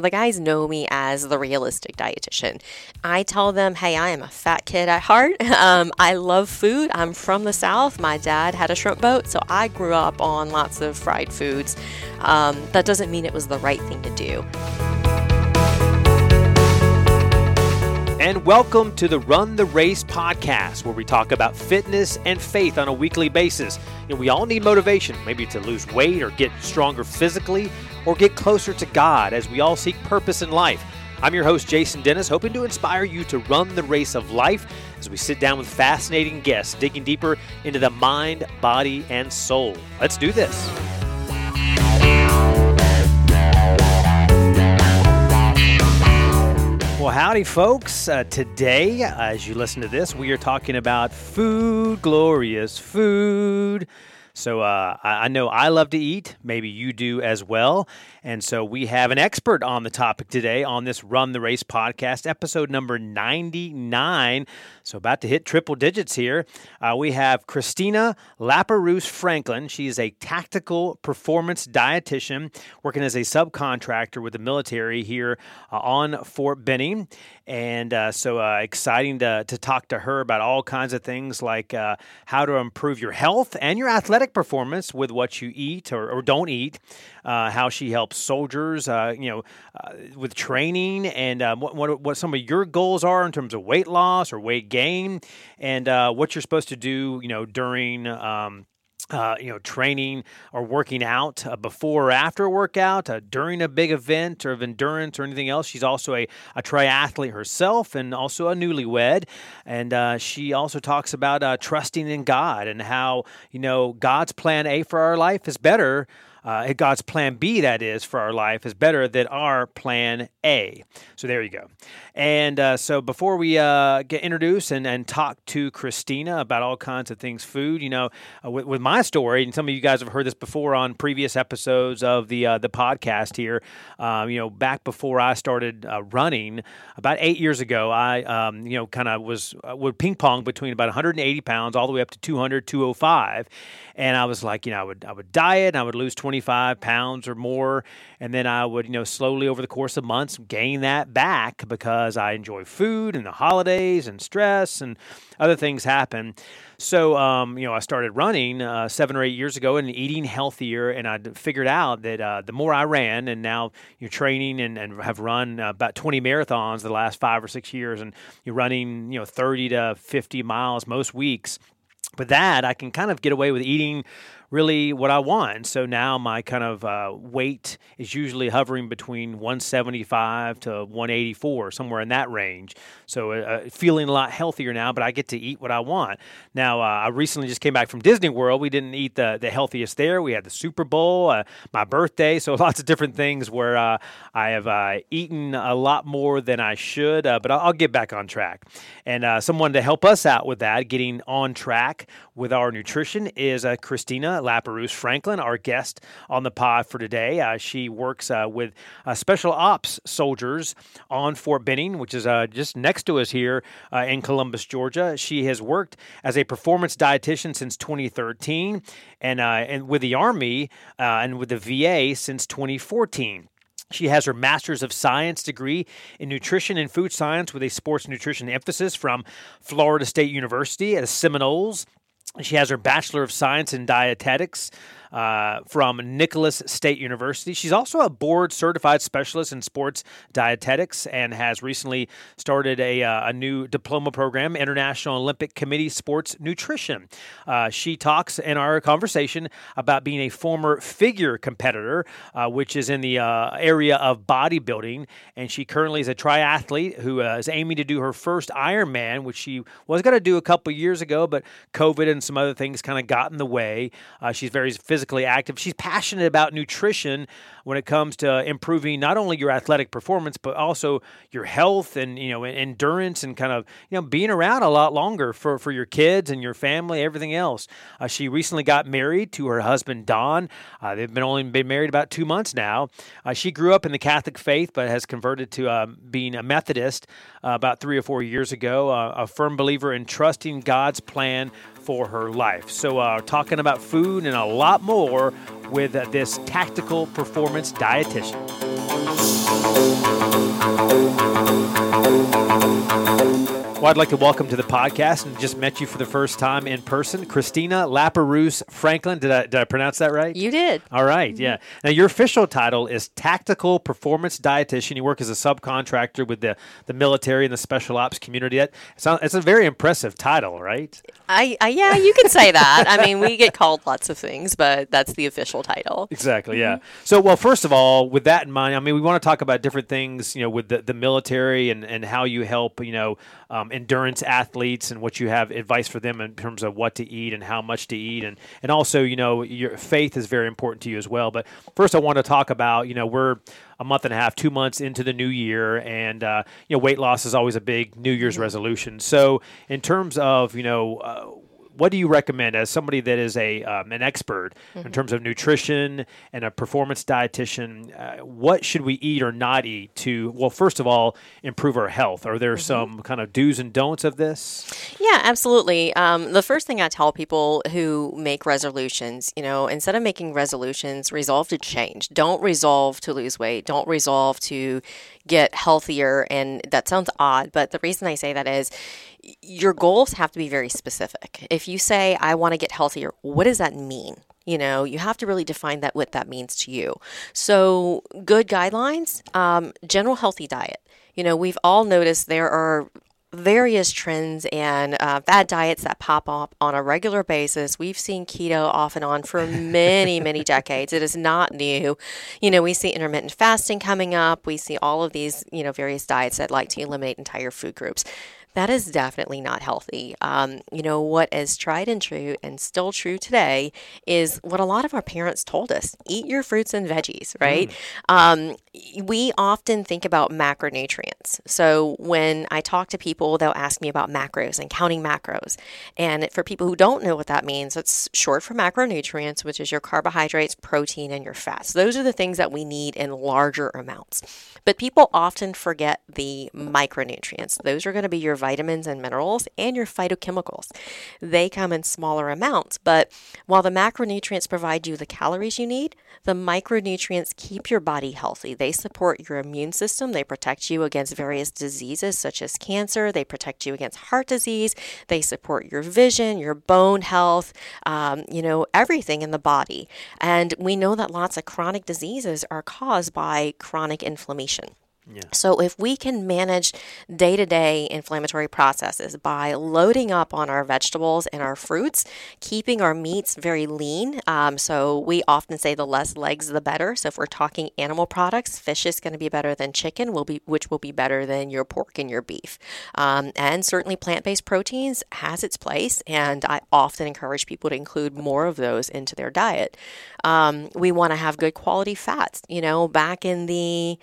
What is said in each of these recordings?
The guys know me as the realistic dietitian. I tell them, hey, I am a fat kid at heart. Um, I love food. I'm from the South. My dad had a shrimp boat, so I grew up on lots of fried foods. Um, that doesn't mean it was the right thing to do. And welcome to the Run the Race podcast, where we talk about fitness and faith on a weekly basis. Know, we all need motivation, maybe to lose weight or get stronger physically or get closer to God as we all seek purpose in life. I'm your host, Jason Dennis, hoping to inspire you to run the race of life as we sit down with fascinating guests, digging deeper into the mind, body, and soul. Let's do this. Well, howdy, folks. Uh, today, as you listen to this, we are talking about food, glorious food. So uh, I know I love to eat. Maybe you do as well. And so we have an expert on the topic today on this Run the Race podcast, episode number 99. So about to hit triple digits here. Uh, we have Christina Laperouse Franklin. She is a tactical performance dietitian working as a subcontractor with the military here uh, on Fort Benning. And uh, so uh, exciting to, to talk to her about all kinds of things like uh, how to improve your health and your athletic performance with what you eat or, or don't eat uh, how she helps soldiers, uh, you know, uh, with training, and uh, what, what, what some of your goals are in terms of weight loss or weight gain, and uh, what you're supposed to do, you know, during. Um, uh, you know, training or working out uh, before or after a workout, uh, during a big event or of endurance or anything else. She's also a, a triathlete herself and also a newlywed. And uh, she also talks about uh, trusting in God and how, you know, God's plan A for our life is better uh, God's plan B, that is, for our life is better than our plan A. So there you go. And uh, so before we uh, get introduced and, and talk to Christina about all kinds of things food, you know, uh, with, with, my story, and some of you guys have heard this before on previous episodes of the uh, the podcast here. Um, you know, back before I started uh, running, about eight years ago, I um, you know kind of was would ping pong between about 180 pounds all the way up to 200, 205, and I was like, you know, I would I would diet, and I would lose 25 pounds or more, and then I would you know slowly over the course of months gain that back because I enjoy food and the holidays and stress and other things happen. So, um, you know, I started running uh, seven or eight years ago and eating healthier, and I figured out that uh, the more I ran, and now you're training and, and have run uh, about 20 marathons the last five or six years, and you're running, you know, 30 to 50 miles most weeks. With that, I can kind of get away with eating really what I want. So now my kind of uh, weight is usually hovering between 175 to 184, somewhere in that range. So uh, uh, feeling a lot healthier now, but I get to eat what I want. Now, uh, I recently just came back from Disney World. We didn't eat the, the healthiest there. We had the Super Bowl, uh, my birthday, so lots of different things where uh, I have eaten a lot more than I should, but I'll, I'll, get back on track. And someone to help us out with that, getting on track with our nutrition, is Christina Laperouse Franklin, our guest on the pod for today. Uh, she works uh, with uh, special ops soldiers on Fort Benning, which is uh, just next to us here uh, in Columbus, Georgia. She has worked as a performance dietitian since 2013 and, and with the Army and with the VA since 2014. She has her Master's of Science degree in Nutrition and Food Science with a sports nutrition emphasis from Florida State University at Seminoles. She has her Bachelor of Science in Dietetics uh, from Nicholls State University. She's also a board certified specialist in sports dietetics and has recently started a, uh, a new diploma program, International Olympic Committee Sports Nutrition. Uh, she talks in our conversation about being a former figure competitor, uh, which is in the uh, area of bodybuilding. And she currently is a triathlete who uh, is aiming to do her first Ironman, which she was going to do a couple years ago, but COVID and some other things kind of got in the way. she's very physically active. She's passionate about nutrition when it comes to improving not only your athletic performance but also your health and you know endurance and kind of you know being around a lot longer for for your kids and your family, everything else. Uh, she recently got married to her husband Don. Uh, they've been only been married about two months now. Uh, she grew up in the Catholic faith but has converted to um, being a Methodist uh, about three or four years ago. Uh, a firm believer in trusting God's plan for her life. So, uh, talking about food and a lot more with uh, this tactical performance dietitian. Well, I'd like to welcome to the podcast and just met you for the first time in person, Christina Laperouse Franklin. Did I, did I pronounce that right? You did. All right, yeah. Now, your official title is Tactical Performance Dietitian. You work as a subcontractor with the, the military and the special ops community. That sounds, it's a very impressive title, right? I, I yeah, you can say that. I mean, we get called lots of things, but that's the official title. Exactly, yeah. Mm-hmm. So, well, first of all, with that in mind, I mean, we want to talk about different things, you know, with the, the military and, and how you help, you know, um, endurance athletes and what you have advice for them in terms of what to eat and how much to eat. And and also you know your faith is very important to you as well. But first i want to talk about you know we're a month and a half two months into the new year and uh, you know weight loss is always a big new year's resolution. So in terms of you know uh, what do you recommend as somebody that is a um, an expert mm-hmm. in terms of nutrition and a performance dietitian? Uh, what should we eat or not eat to well, first of all, improve our health? Are there mm-hmm. some kind of do's and don'ts of this? Yeah, absolutely. Um, the first thing I tell people who make resolutions, you know, instead of making resolutions, resolve to change. Don't resolve to lose weight. Don't resolve to get healthier. And that sounds odd, but the reason I say that is your goals have to be very specific. If you say, I want to get healthier, what does that mean? You know, you have to really define that what that means to you. So, good guidelines, um, general healthy diet. You know, we've all noticed there are various trends and uh, fad diets that pop up on a regular basis. We've seen keto off and on for many, many decades. It is not new. You know, we see intermittent fasting coming up. We see all of these, you know, various diets that like to eliminate entire food groups that is definitely not healthy. Um, you know, what is tried and true and still true today is what a lot of our parents told us eat your fruits and veggies, right? Mm. Um, we often think about macronutrients. So when I talk to people, they'll ask me about macros and counting macros. And for people who don't know what that means, it's short for macronutrients, which is your carbohydrates, protein, and your fats. Those are the things that we need in larger amounts. But people often forget the micronutrients. Those are going to be your vitamins and minerals and your phytochemicals. They come in smaller amounts, but while the macronutrients provide you the calories you need, the micronutrients keep your body healthy. They support your immune system, they protect you against various diseases such as cancer, they protect you against heart disease, they support your vision, your bone health, um, you know, everything in the body. And we know that lots of chronic diseases are caused by chronic inflammation. Yeah. So, if we can manage day to day inflammatory processes by loading up on our vegetables and our fruits, keeping our meats very lean. Um, so, we often say the less legs, the better. So, if we're talking animal products, fish is going to be better than chicken, will be, which will be better than your pork and your beef. Um, and certainly, plant based proteins has its place. And I often encourage people to include more of those into their diet. Um, we want to have good quality fats. You know, back in the,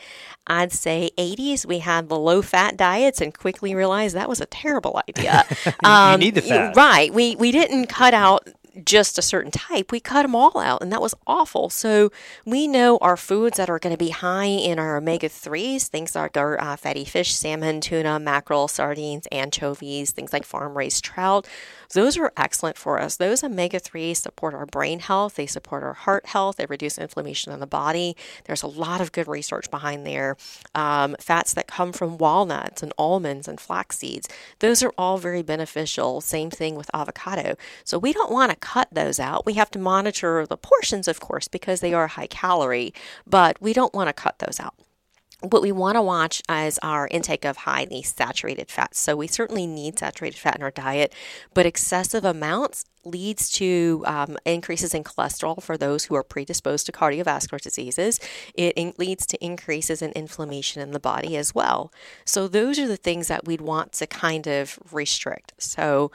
I'd say 80s, we had the low fat diets and quickly realized that was a terrible idea. Um, you need the fat. Right. We, we didn't cut out just a certain type, we cut them all out, and that was awful. So we know our foods that are going to be high in our omega 3s, things like our uh, fatty fish, salmon, tuna, mackerel, sardines, anchovies, things like farm raised trout. Those are excellent for us. Those omega 3s support our brain health, they support our heart health, they reduce inflammation in the body. There's a lot of good research behind there. Um, fats that come from walnuts and almonds and flax seeds, those are all very beneficial. Same thing with avocado. So we don't want to cut those out. We have to monitor the portions, of course, because they are high calorie, but we don't want to cut those out what we want to watch is our intake of highly saturated fats. So we certainly need saturated fat in our diet, but excessive amounts leads to um, increases in cholesterol for those who are predisposed to cardiovascular diseases. It in- leads to increases in inflammation in the body as well. So those are the things that we'd want to kind of restrict. So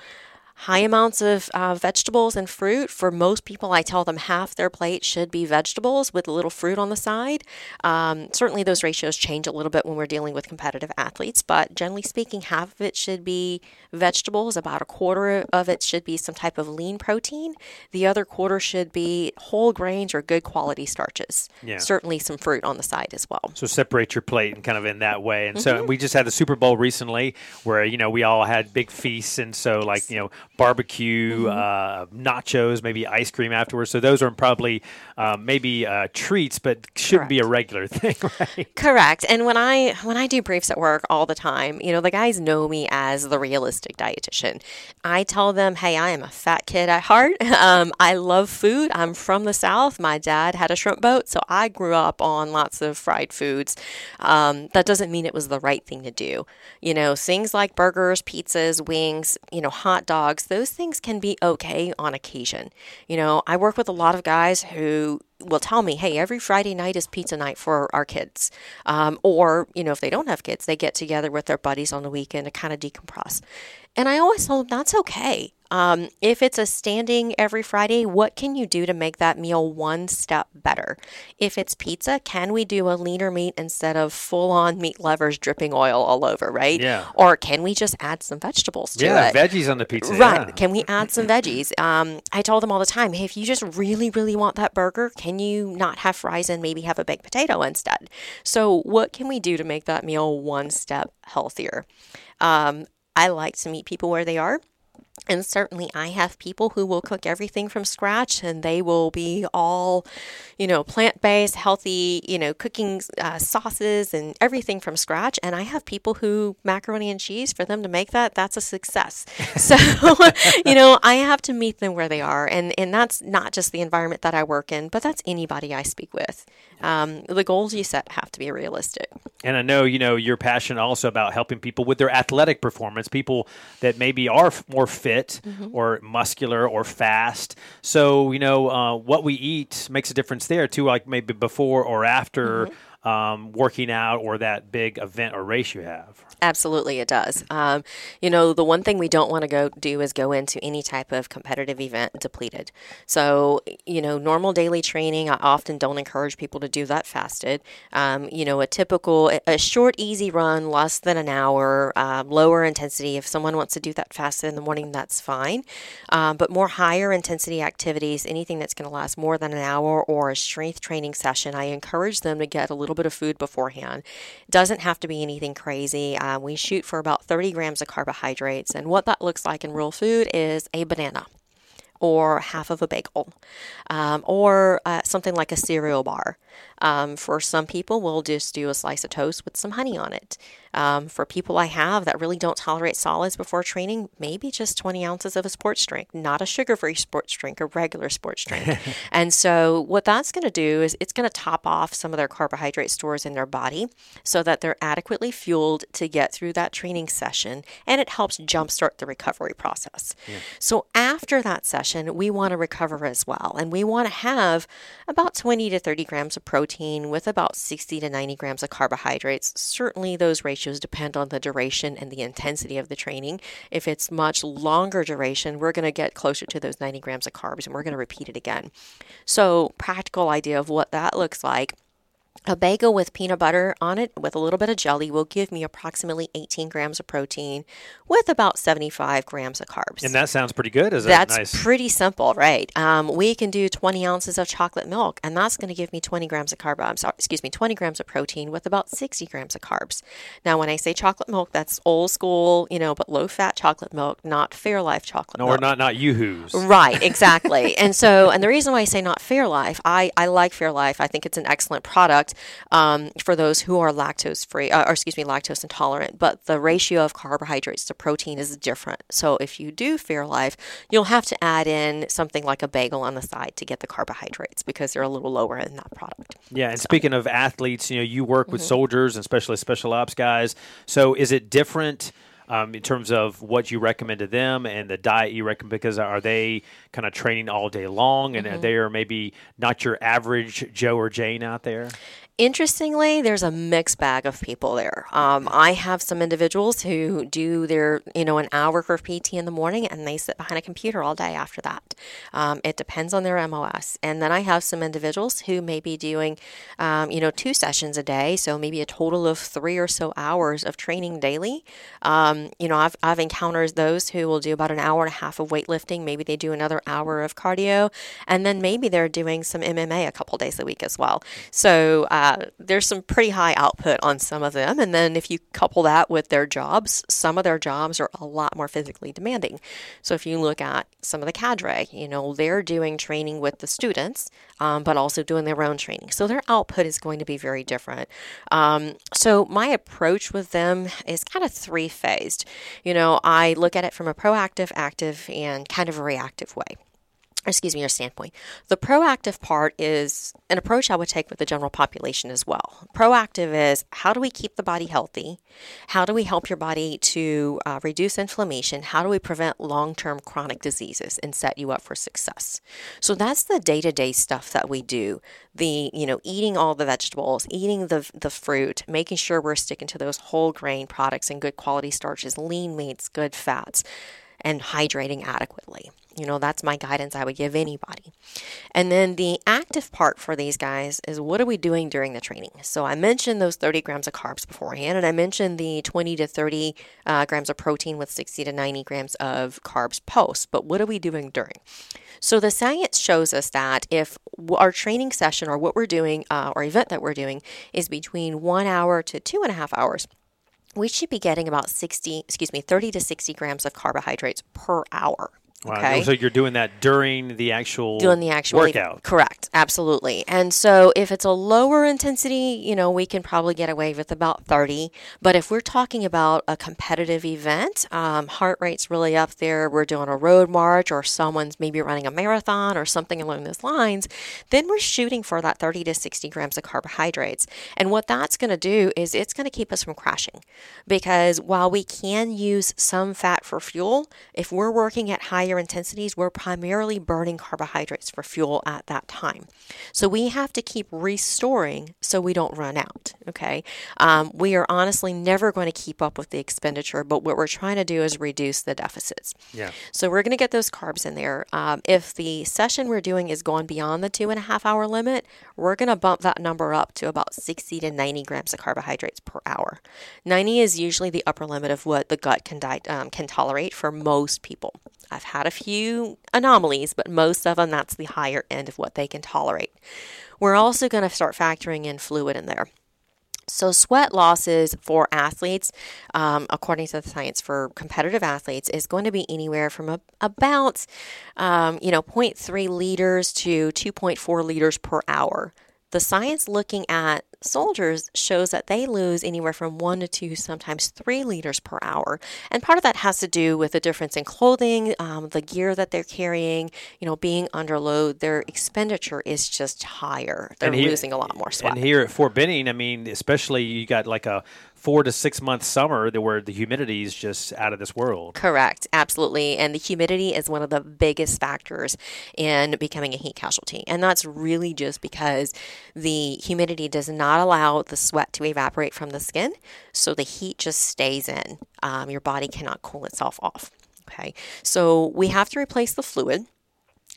high amounts of uh, vegetables and fruit. For most people, I tell them half their plate should be vegetables with a little fruit on the side. Um, certainly, those ratios change a little bit when we're dealing with competitive athletes, but generally speaking, half of it should be vegetables, about a quarter of it should be some type of lean protein, the other quarter should be whole grains or good quality starches. Yeah. Certainly, some fruit on the side as well. So, separate your plate and kind of in that way. And mm-hmm. so, we just had the Super Bowl recently where, you know, we all had big feasts. And so, like, you know, barbecue, uh, nachos, maybe ice cream afterwards. So those are probably uh, maybe uh, treats, but shouldn't be a regular thing, right? Correct. And when I when I do briefs at work all the time, you know, the guys know me as the realistic dietitian. I tell them, hey, I am a fat kid at heart. Um, I love food. I'm from the South. My dad had a shrimp boat, so I grew up on lots of fried foods. Um, that doesn't mean it was the right thing to do. You know, things like burgers, pizzas, wings, you know, hot dogs, those things can be okay on occasion. You know, I work with a lot of guys who will tell me, hey, every Friday night is pizza night for our kids. Um, or, you know, if they don't have kids, they get together with their buddies on the weekend to kind of decompress. And I always tell them that's okay. Um, if it's a standing every Friday, what can you do to make that meal one step better? If it's pizza, can we do a leaner meat instead of full on meat lovers dripping oil all over, right? Yeah. Or can we just add some vegetables to it? yeah, veggies on the pizza. Right. yeah. Can we add some veggies? Um, I tell them all the time, hey, if you just really, really want that burger, can you not have fries and maybe have a baked potato instead? So, what can we do to make that meal one step healthier? Um, I like to meet people where they are. And certainly, I have people who will cook everything from scratch and they will be all, you know, plant based, healthy, you know, cooking uh, sauces and everything from scratch. And I have people who macaroni and cheese, for them to make that, that's a success. So, you know, I have to meet them where they are. And, and that's not just the environment that I work in, but that's anybody I speak with. Um, the goals you set have to be realistic. And I know, you know, you're passionate also about helping people with their athletic performance, people that maybe are more fit or muscular or fast. So, you know, uh, what we eat makes a difference there too, like maybe before or after um, working out or that big event or race you have. Absolutely, it does. Um, you know, the one thing we don't want to go do is go into any type of competitive event depleted. So, you know, normal daily training, I often don't encourage people to do that fasted. Um, you know, a typical, a short, easy run, less than an hour, um, lower intensity. If someone wants to do that fasted in the morning, that's fine. Um, but more higher intensity activities, anything that's going to last more than an hour or a strength training session, I encourage them to get a little bit of food beforehand. It doesn't have to be anything crazy. We shoot for about 30 grams of carbohydrates, and what that looks like in real food is a banana or half of a bagel um, or uh, something like a cereal bar. Um, for some people, we'll just do a slice of toast with some honey on it. Um, for people I have that really don't tolerate solids before training, maybe just 20 ounces of a sports drink, not a sugar free sports drink, a regular sports drink. and so, what that's going to do is it's going to top off some of their carbohydrate stores in their body so that they're adequately fueled to get through that training session and it helps jumpstart the recovery process. So, after that session, we want to recover as well. And we want to have about 20 to 30 grams of protein with about 60 to 90 grams of carbohydrates. Certainly, those ratios depend on the duration and the intensity of the training. If it's much longer duration, we're going to get closer to those 90 grams of carbs and we're going to repeat it again. So, practical idea of what that looks like. A bagel with peanut butter on it with a little bit of jelly will give me approximately 18 grams of protein with about 75 grams of carbs. And that sounds pretty good. Is that That's nice? pretty simple, right? Um, we can do 20 ounces of chocolate milk, and that's going to give me 20 grams of carb. I'm sorry, excuse me, 20 grams of protein with about 60 grams of carbs. Now, when I say chocolate milk, that's old school, you know, but low fat chocolate milk, not Fairlife chocolate no, milk. or not not yoo-hoos. Right, exactly. and so, and the reason why I say not Fairlife, I, I like Fairlife. I think it's an excellent product um, for those who are lactose free, uh, or excuse me, lactose intolerant. But the ratio of carbohydrates to protein is different. So if you do Fairlife, you'll have to add in something like a bagel on the side to get the carbohydrates because they're a little lower in that product. Yeah, and speaking of athletes, you know, you work Mm-hmm. with soldiers and especially special ops guys. So is it different um, in terms of what you recommend to them and the diet you recommend? Because are they kind of training all day long, and Mm-hmm. they are maybe not your average Joe or Jane out there? Interestingly, there's a mixed bag of people there. Um, I have some individuals who do their, you know, an hour of PT in the morning and they sit behind a computer all day after that. Um, it depends on their MOS. And then I have some individuals who may be doing, um, you know, two sessions a day, so maybe a total of three or so hours of training daily. Um, you know, I've, I've encountered those who will do about an hour and a half of weightlifting. Maybe they do another hour of cardio, and then maybe they're doing some MMA a couple days a week as well. So, uh, there's some pretty high output on some of them. And then if you couple that with their jobs, some of their jobs are a lot more physically demanding. So if you look at some of the cadre, you know, they're doing training with the students, um, but also doing their own training. So their output is going to be very different. Um, so my approach with them is kind of three phased. You know, I look at it from a proactive, active, and kind of a reactive way excuse me, your standpoint. The proactive part is an approach I would take with the general population as well. Proactive is how do we keep the body healthy? How do we help your body to uh, reduce inflammation? How do we prevent long term chronic diseases and set you up for success? So that's the day to day stuff that we do. The, you know, eating all the vegetables, eating the, the fruit, making sure we're sticking to those whole grain products and good quality starches, lean meats, good fats, and hydrating adequately. You know, that's my guidance I would give anybody. And then the active part for these guys is what are we doing during the training? So I mentioned those 30 grams of carbs beforehand, and I mentioned the 20 to 30 uh, grams of protein with 60 to 90 grams of carbs post. But what are we doing during? So the science shows us that if our training session or what we're doing uh, or event that we're doing is between one hour to two and a half hours, we should be getting about 60, excuse me, 30 to 60 grams of carbohydrates per hour. Wow. Okay. So you're doing that during the actual doing the actual workout. Correct, absolutely. And so if it's a lower intensity, you know, we can probably get away with about 30. But if we're talking about a competitive event, um, heart rate's really up there. We're doing a road march, or someone's maybe running a marathon or something along those lines. Then we're shooting for that 30 to 60 grams of carbohydrates. And what that's going to do is it's going to keep us from crashing, because while we can use some fat for fuel, if we're working at higher higher intensities, we're primarily burning carbohydrates for fuel at that time. So we have to keep restoring so we don't run out. Okay. Um, we are honestly never going to keep up with the expenditure, but what we're trying to do is reduce the deficits. Yeah. So we're going to get those carbs in there. Um, if the session we're doing is going beyond the two and a half hour limit, we're going to bump that number up to about 60 to 90 grams of carbohydrates per hour. 90 is usually the upper limit of what the gut can, di- um, can tolerate for most people. I've had a few anomalies, but most of them, that's the higher end of what they can tolerate. We're also going to start factoring in fluid in there. So, sweat losses for athletes, um, according to the science for competitive athletes, is going to be anywhere from a, about, um, you know, 0.3 liters to 2.4 liters per hour. The science looking at soldiers shows that they lose anywhere from one to two, sometimes three liters per hour. And part of that has to do with the difference in clothing, um, the gear that they're carrying, you know, being under load. Their expenditure is just higher. They're here, losing a lot more sweat. And here at Fort Benning, I mean, especially you got like a four to six month summer where the humidity is just out of this world. Correct, absolutely. And the humidity is one of the biggest factors in becoming a heat casualty. And that's really just because the humidity does not allow the sweat to evaporate from the skin, so the heat just stays in. Um, your body cannot cool itself off. Okay, so we have to replace the fluid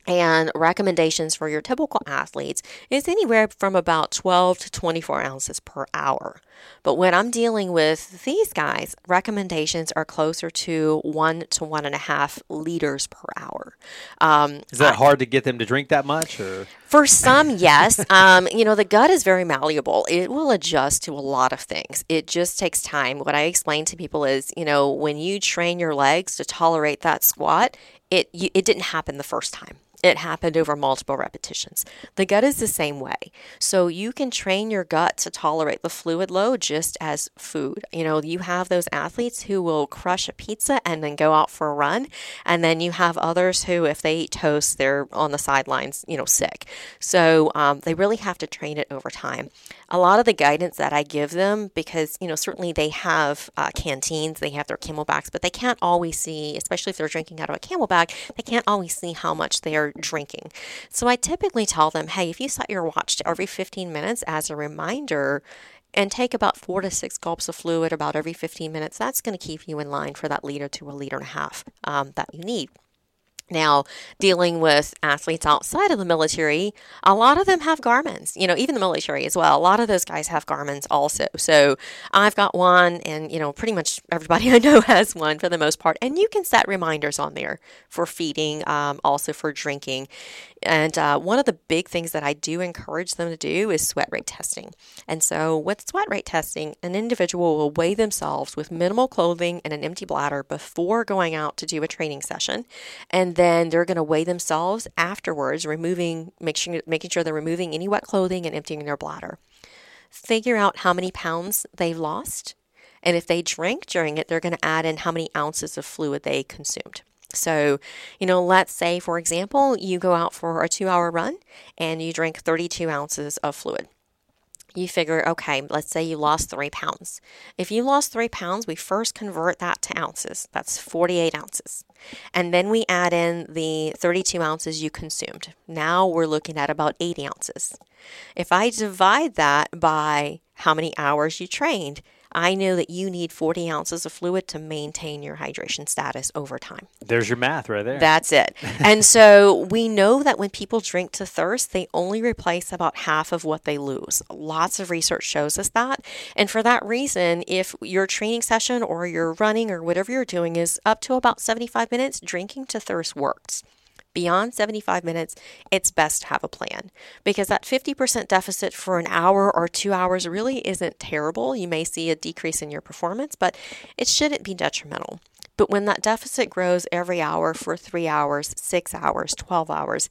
and recommendations for your typical athletes is anywhere from about 12 to 24 ounces per hour. But when I'm dealing with these guys, recommendations are closer to one to one and a half liters per hour. Um, is that I, hard to get them to drink that much? Or? For some, yes. Um, you know, the gut is very malleable. It will adjust to a lot of things. It just takes time. What I explain to people is, you know, when you train your legs to tolerate that squat, it you, it didn't happen the first time it happened over multiple repetitions. The gut is the same way. So you can train your gut to tolerate the fluid load just as food. You know, you have those athletes who will crush a pizza and then go out for a run. And then you have others who, if they eat toast, they're on the sidelines, you know, sick. So um, they really have to train it over time a lot of the guidance that I give them, because, you know, certainly they have uh, canteens, they have their CamelBaks, but they can't always see, especially if they're drinking out of a CamelBak, they can't always see how much they are drinking. So I typically tell them, hey, if you set your watch to every 15 minutes as a reminder, and take about four to six gulps of fluid about every 15 minutes. That's going to keep you in line for that liter to a liter and a half um, that you need. Now, dealing with athletes outside of the military, a lot of them have Garmin's, you know, even the military as well. A lot of those guys have Garmin's also. So I've got one, and, you know, pretty much everybody I know has one for the most part. And you can set reminders on there for feeding, um, also for drinking. And uh, one of the big things that I do encourage them to do is sweat rate testing. And so, with sweat rate testing, an individual will weigh themselves with minimal clothing and an empty bladder before going out to do a training session. And then they're going to weigh themselves afterwards, removing, make sure, making sure they're removing any wet clothing and emptying their bladder. Figure out how many pounds they've lost. And if they drank during it, they're going to add in how many ounces of fluid they consumed. So, you know, let's say, for example, you go out for a two hour run and you drink 32 ounces of fluid. You figure, okay, let's say you lost three pounds. If you lost three pounds, we first convert that to ounces. That's 48 ounces. And then we add in the 32 ounces you consumed. Now we're looking at about 80 ounces. If I divide that by how many hours you trained, I know that you need 40 ounces of fluid to maintain your hydration status over time. There's your math right there. That's it. and so we know that when people drink to thirst, they only replace about half of what they lose. Lots of research shows us that. And for that reason, if your training session or your running or whatever you're doing is up to about 75 minutes, drinking to thirst works beyond 75 minutes, it's best to have a plan because that 50% deficit for an hour or two hours really isn't terrible. You may see a decrease in your performance, but it shouldn't be detrimental. But when that deficit grows every hour for three hours, six hours, 12 hours,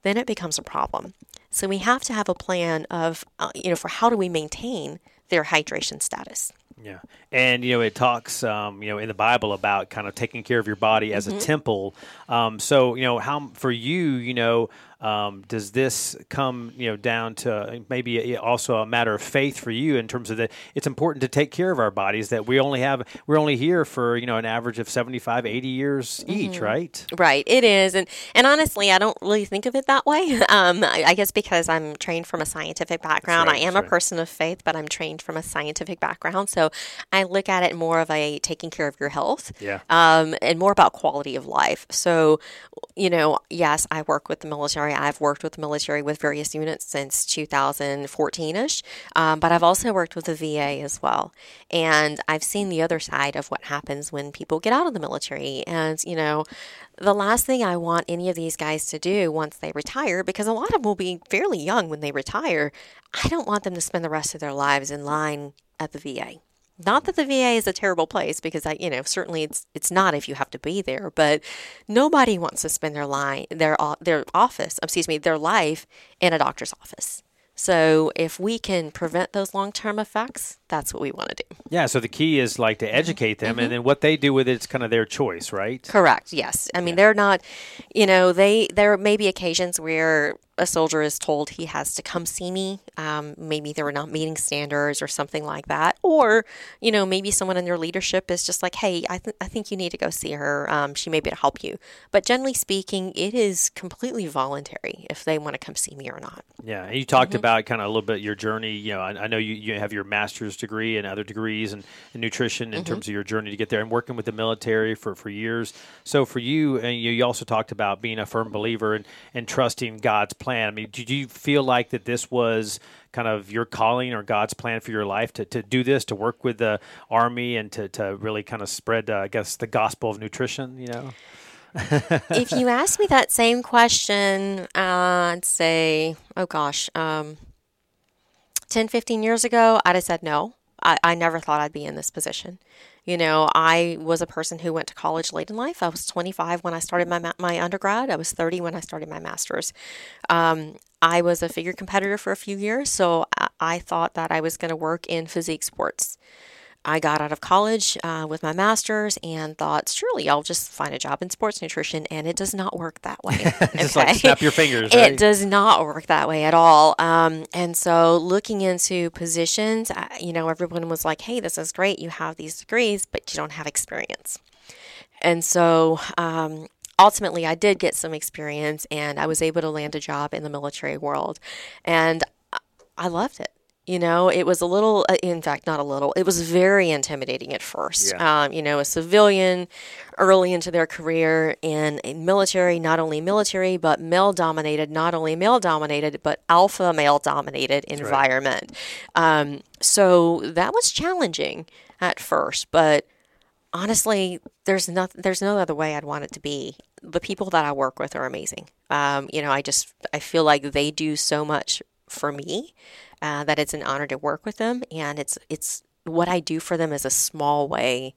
then it becomes a problem. So we have to have a plan of, uh, you know, for how do we maintain their hydration status. Yeah, and you know it talks, um, you know, in the Bible about kind of taking care of your body as mm-hmm. a temple. Um, so you know how for you, you know, um, does this come, you know, down to maybe also a matter of faith for you in terms of that it's important to take care of our bodies that we only have we're only here for you know an average of 75 80 years each mm-hmm. right? Right it is. And and honestly I don't really think of it that way. Um, I, I, guess because I'm trained from a scientific background. right, I am a right. person of faith but I'm trained from a scientific background. So I look at it more of a taking care of your health yeah. um, and more about quality of life. So you know yes I work with the military military. I've worked with the military with various units since 2014 ish, um, but I've also worked with the VA as well. And I've seen the other side of what happens when people get out of the military. And, you know, the last thing I want any of these guys to do once they retire, because a lot of them will be fairly young when they retire, I don't want them to spend the rest of their lives in line at the VA. Not that the VA is a terrible place because I, you know, certainly it's it's not if you have to be there, but nobody wants to spend their line their uh, their office, excuse me, their life in a doctor's office. So if we can prevent those long-term effects, that's what we want to do. Yeah, so the key is like to educate them mm-hmm. and then what they do with it is kind of their choice, right? Correct. Yes. I mean, yeah. they're not, you know, they there may be occasions where a soldier is told he has to come see me. Um, maybe they were not meeting standards or something like that. Or, you know, maybe someone in their leadership is just like, hey, I, th- I think you need to go see her. Um, she may be able to help you. But generally speaking, it is completely voluntary if they want to come see me or not. Yeah. And you talked mm-hmm. about kind of a little bit your journey. You know, I, I, know you, you have your master's degree and other degrees and, in nutrition in mm-hmm. terms of your journey to get there and working with the military for, for years. So for you, and you, you also talked about being a firm believer and, and trusting God's plan plan? I mean, did you feel like that this was kind of your calling or God's plan for your life to, to do this, to work with the army and to, to really kind of spread, uh, I guess, the gospel of nutrition, you know? if you asked me that same question, uh, I'd say, oh gosh, um, 10, 15 years ago, I'd have said no. I, I never thought I'd be in this position. You know, I was a person who went to college late in life. I was 25 when I started my my undergrad. I was 30 when I started my master's. Um, I was a figure competitor for a few years, so I, I thought that I was going to work in physique sports. I got out of college uh, with my master's and thought, surely I'll just find a job in sports nutrition. And it does not work that way. just okay? like snap your fingers. Right? It does not work that way at all. Um, and so looking into positions, you know, everyone was like, hey, this is great. You have these degrees, but you don't have experience. And so um, ultimately, I did get some experience and I was able to land a job in the military world. And I loved it You know, it was a little, uh, in fact, not a little, it was very intimidating at first. Yeah. Um, you know, a civilian early into their career in a military, not only military, but male dominated, not only male dominated, but alpha male dominated environment. Um, so that was challenging at first, but honestly, there's not there's no other way I'd want it to be. The people that I work with are amazing. Um, you know, I just I feel like they do so much for me uh, that it's an honor to work with them, and it's it's what I do for them is a small way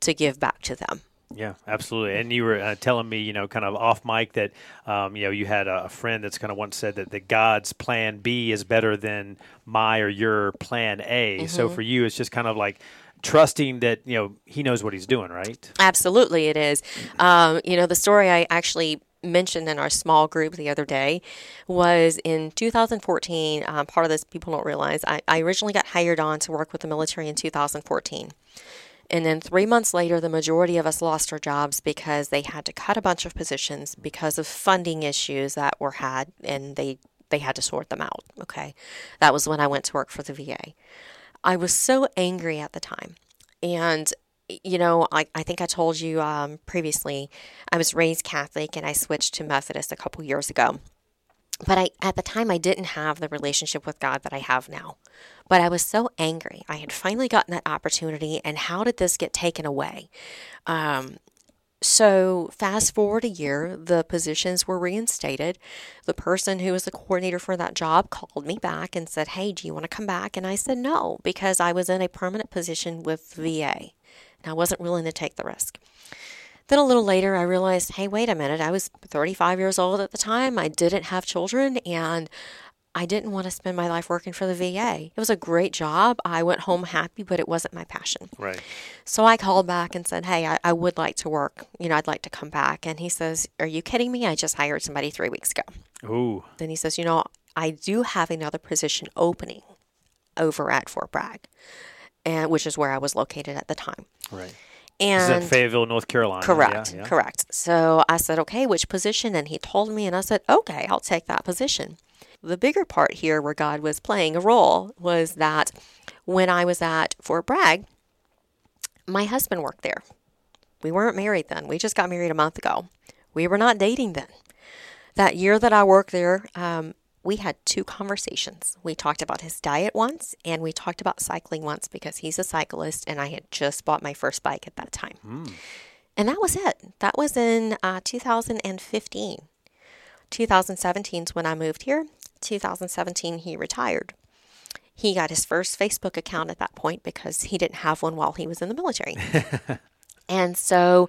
to give back to them. Yeah, absolutely. And you were uh, telling me, you know, kind of off mic that, um, you know, you had a friend that's kind of once said that the God's plan B is better than my or your plan A. So for you, it's just kind of like trusting that, you know, he knows what he's doing, right? Absolutely, it is. Um, you know, the story I actually mentioned in our small group the other day was in 2014. Um, part of this people don't realize I, I originally got hired on to work with the military in 2014. And then three months later, the majority of us lost our jobs because they had to cut a bunch of positions because of funding issues that were had, and they they had to sort them out. Okay, that was when I went to work for the VA. I was so angry at the time, and you know, I, I think I told you um, previously, I was raised Catholic and I switched to Methodist a couple years ago. But I, at the time, I didn't have the relationship with God that I have now. But I was so angry. I had finally gotten that opportunity, and how did this get taken away? Um, so, fast forward a year, the positions were reinstated. The person who was the coordinator for that job called me back and said, Hey, do you want to come back? And I said no, because I was in a permanent position with VA and I wasn't willing to take the risk. Then a little later, I realized, hey, wait a minute. I was 35 years old at the time. I didn't have children, and I didn't want to spend my life working for the VA. It was a great job. I went home happy, but it wasn't my passion. Right. So I called back and said, hey, I, I would like to work. You know, I'd like to come back. And he says, are you kidding me? I just hired somebody three weeks ago. Ooh. Then he says, you know, I do have another position opening over at Fort Bragg, and which is where I was located at the time. Right. And Fayetteville, North Carolina. Correct. Yeah, yeah. Correct. So I said, okay, which position? And he told me, and I said, okay, I'll take that position. The bigger part here where God was playing a role was that when I was at Fort Bragg, my husband worked there. We weren't married then. We just got married a month ago. We were not dating then. That year that I worked there, um, we had two conversations. We talked about his diet once, and we talked about cycling once because he's a cyclist, and I had just bought my first bike at that time. And that was it. That was in uh, 2015. 2017 is when I moved here. 2017, he retired. He got his first Facebook account at that point because he didn't have one while he was in the military. and so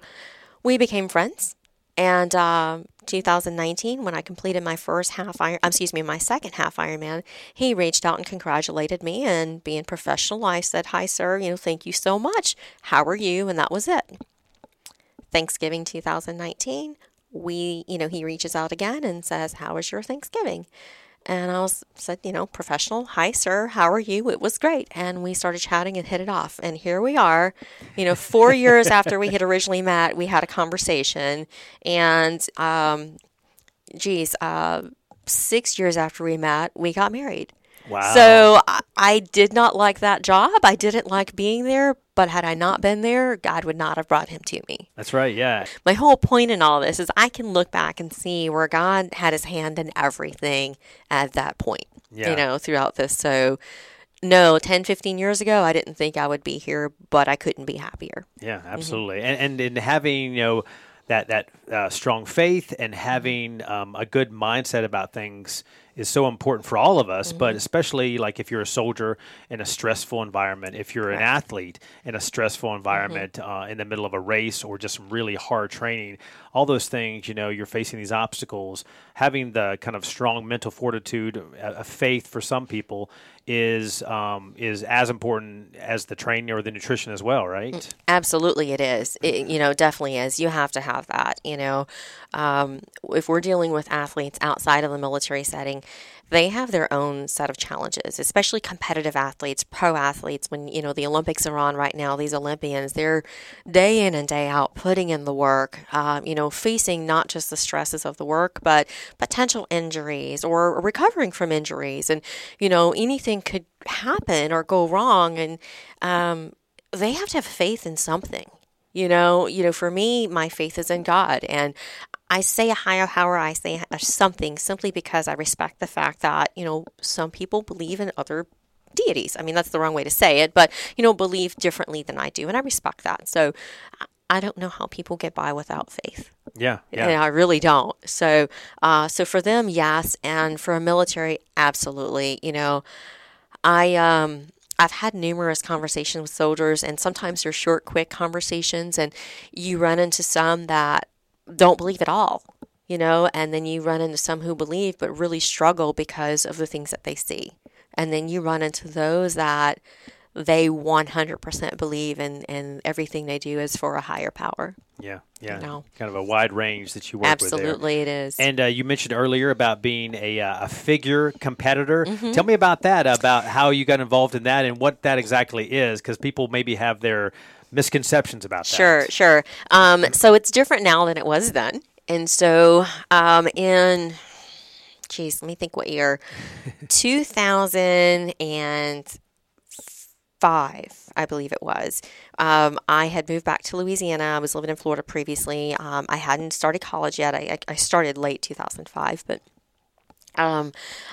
we became friends. And um 2019, when I completed my first half Iron, excuse me, my second half Ironman, he reached out and congratulated me. And being professional, I said, "Hi, sir. You know, thank you so much. How are you?" And that was it. Thanksgiving 2019, we, you know, he reaches out again and says, "How was your Thanksgiving?" And I was said, you know, professional. Hi, sir. How are you? It was great. And we started chatting and hit it off. And here we are, you know, four years after we had originally met, we had a conversation. And, um, geez, uh, six years after we met, we got married. Wow. So I, I did not like that job. I didn't like being there. But had I not been there, God would not have brought him to me That's right. Yeah. my whole point in all this is I can look back and see where God had his hand in everything at that point, Yeah. you know, throughout this. So, no, 10, 15 years ago, I didn't think I would be here, but I couldn't be happier. Yeah, Mm-hmm. absolutely. And, and in having you know that that uh, strong faith and having um, a good mindset about things is so important for all of us. Mm-hmm. But especially like if you're a soldier in a stressful environment, if you're an athlete in a stressful environment Mm-hmm. uh, in the middle of a race or just some really hard training, all those things, you know, you're facing these obstacles. Having the kind of strong mental fortitude, a, a faith for some people is um, is as important as the training or the nutrition as well, right? Absolutely, it is. It, you know, definitely is. You have to have that. You know, um, if we're dealing with athletes outside of the military setting, they have their own set of challenges, especially competitive athletes, pro athletes. When you know the Olympics are on right now, these Olympians, they're day in and day out putting in the work. Um, you know, facing not just the stresses of the work, but potential injuries or recovering from injuries, and you know anything could happen or go wrong, and um, they have to have faith in something. You know, you know, for me, my faith is in God, and I say a higher power, I say something simply because I respect the fact that you know some people believe in other deities. I mean, that's the wrong way to say it, but you know, believe differently than I do, and I respect that. So I don't know how people get by without faith. Yeah, yeah. And I really don't. So, uh, so for them, yes, and for a military, absolutely. You know, I um, I've had numerous conversations with soldiers, and sometimes they're short, quick conversations, and you run into some that don't believe at all. You know, and then you run into some who believe but really struggle because of the things that they see. And then you run into those that they 100% believe in, and everything they do is for a higher power. Yeah, yeah. You know? Kind of a wide range that you work Absolutely, with it is. And uh, you mentioned earlier about being a, uh, a figure competitor. Mm-hmm. Tell me about that, about how you got involved in that and what that exactly is, because people maybe have their misconceptions about that. Sure, sure. Um, so it's different now than it was then. And so um, in geez, let me think what year. 2005, I believe it was. Um, I had moved back to Louisiana. I was living in Florida previously. Um, I hadn't started college yet. I, I started late 2005, but um,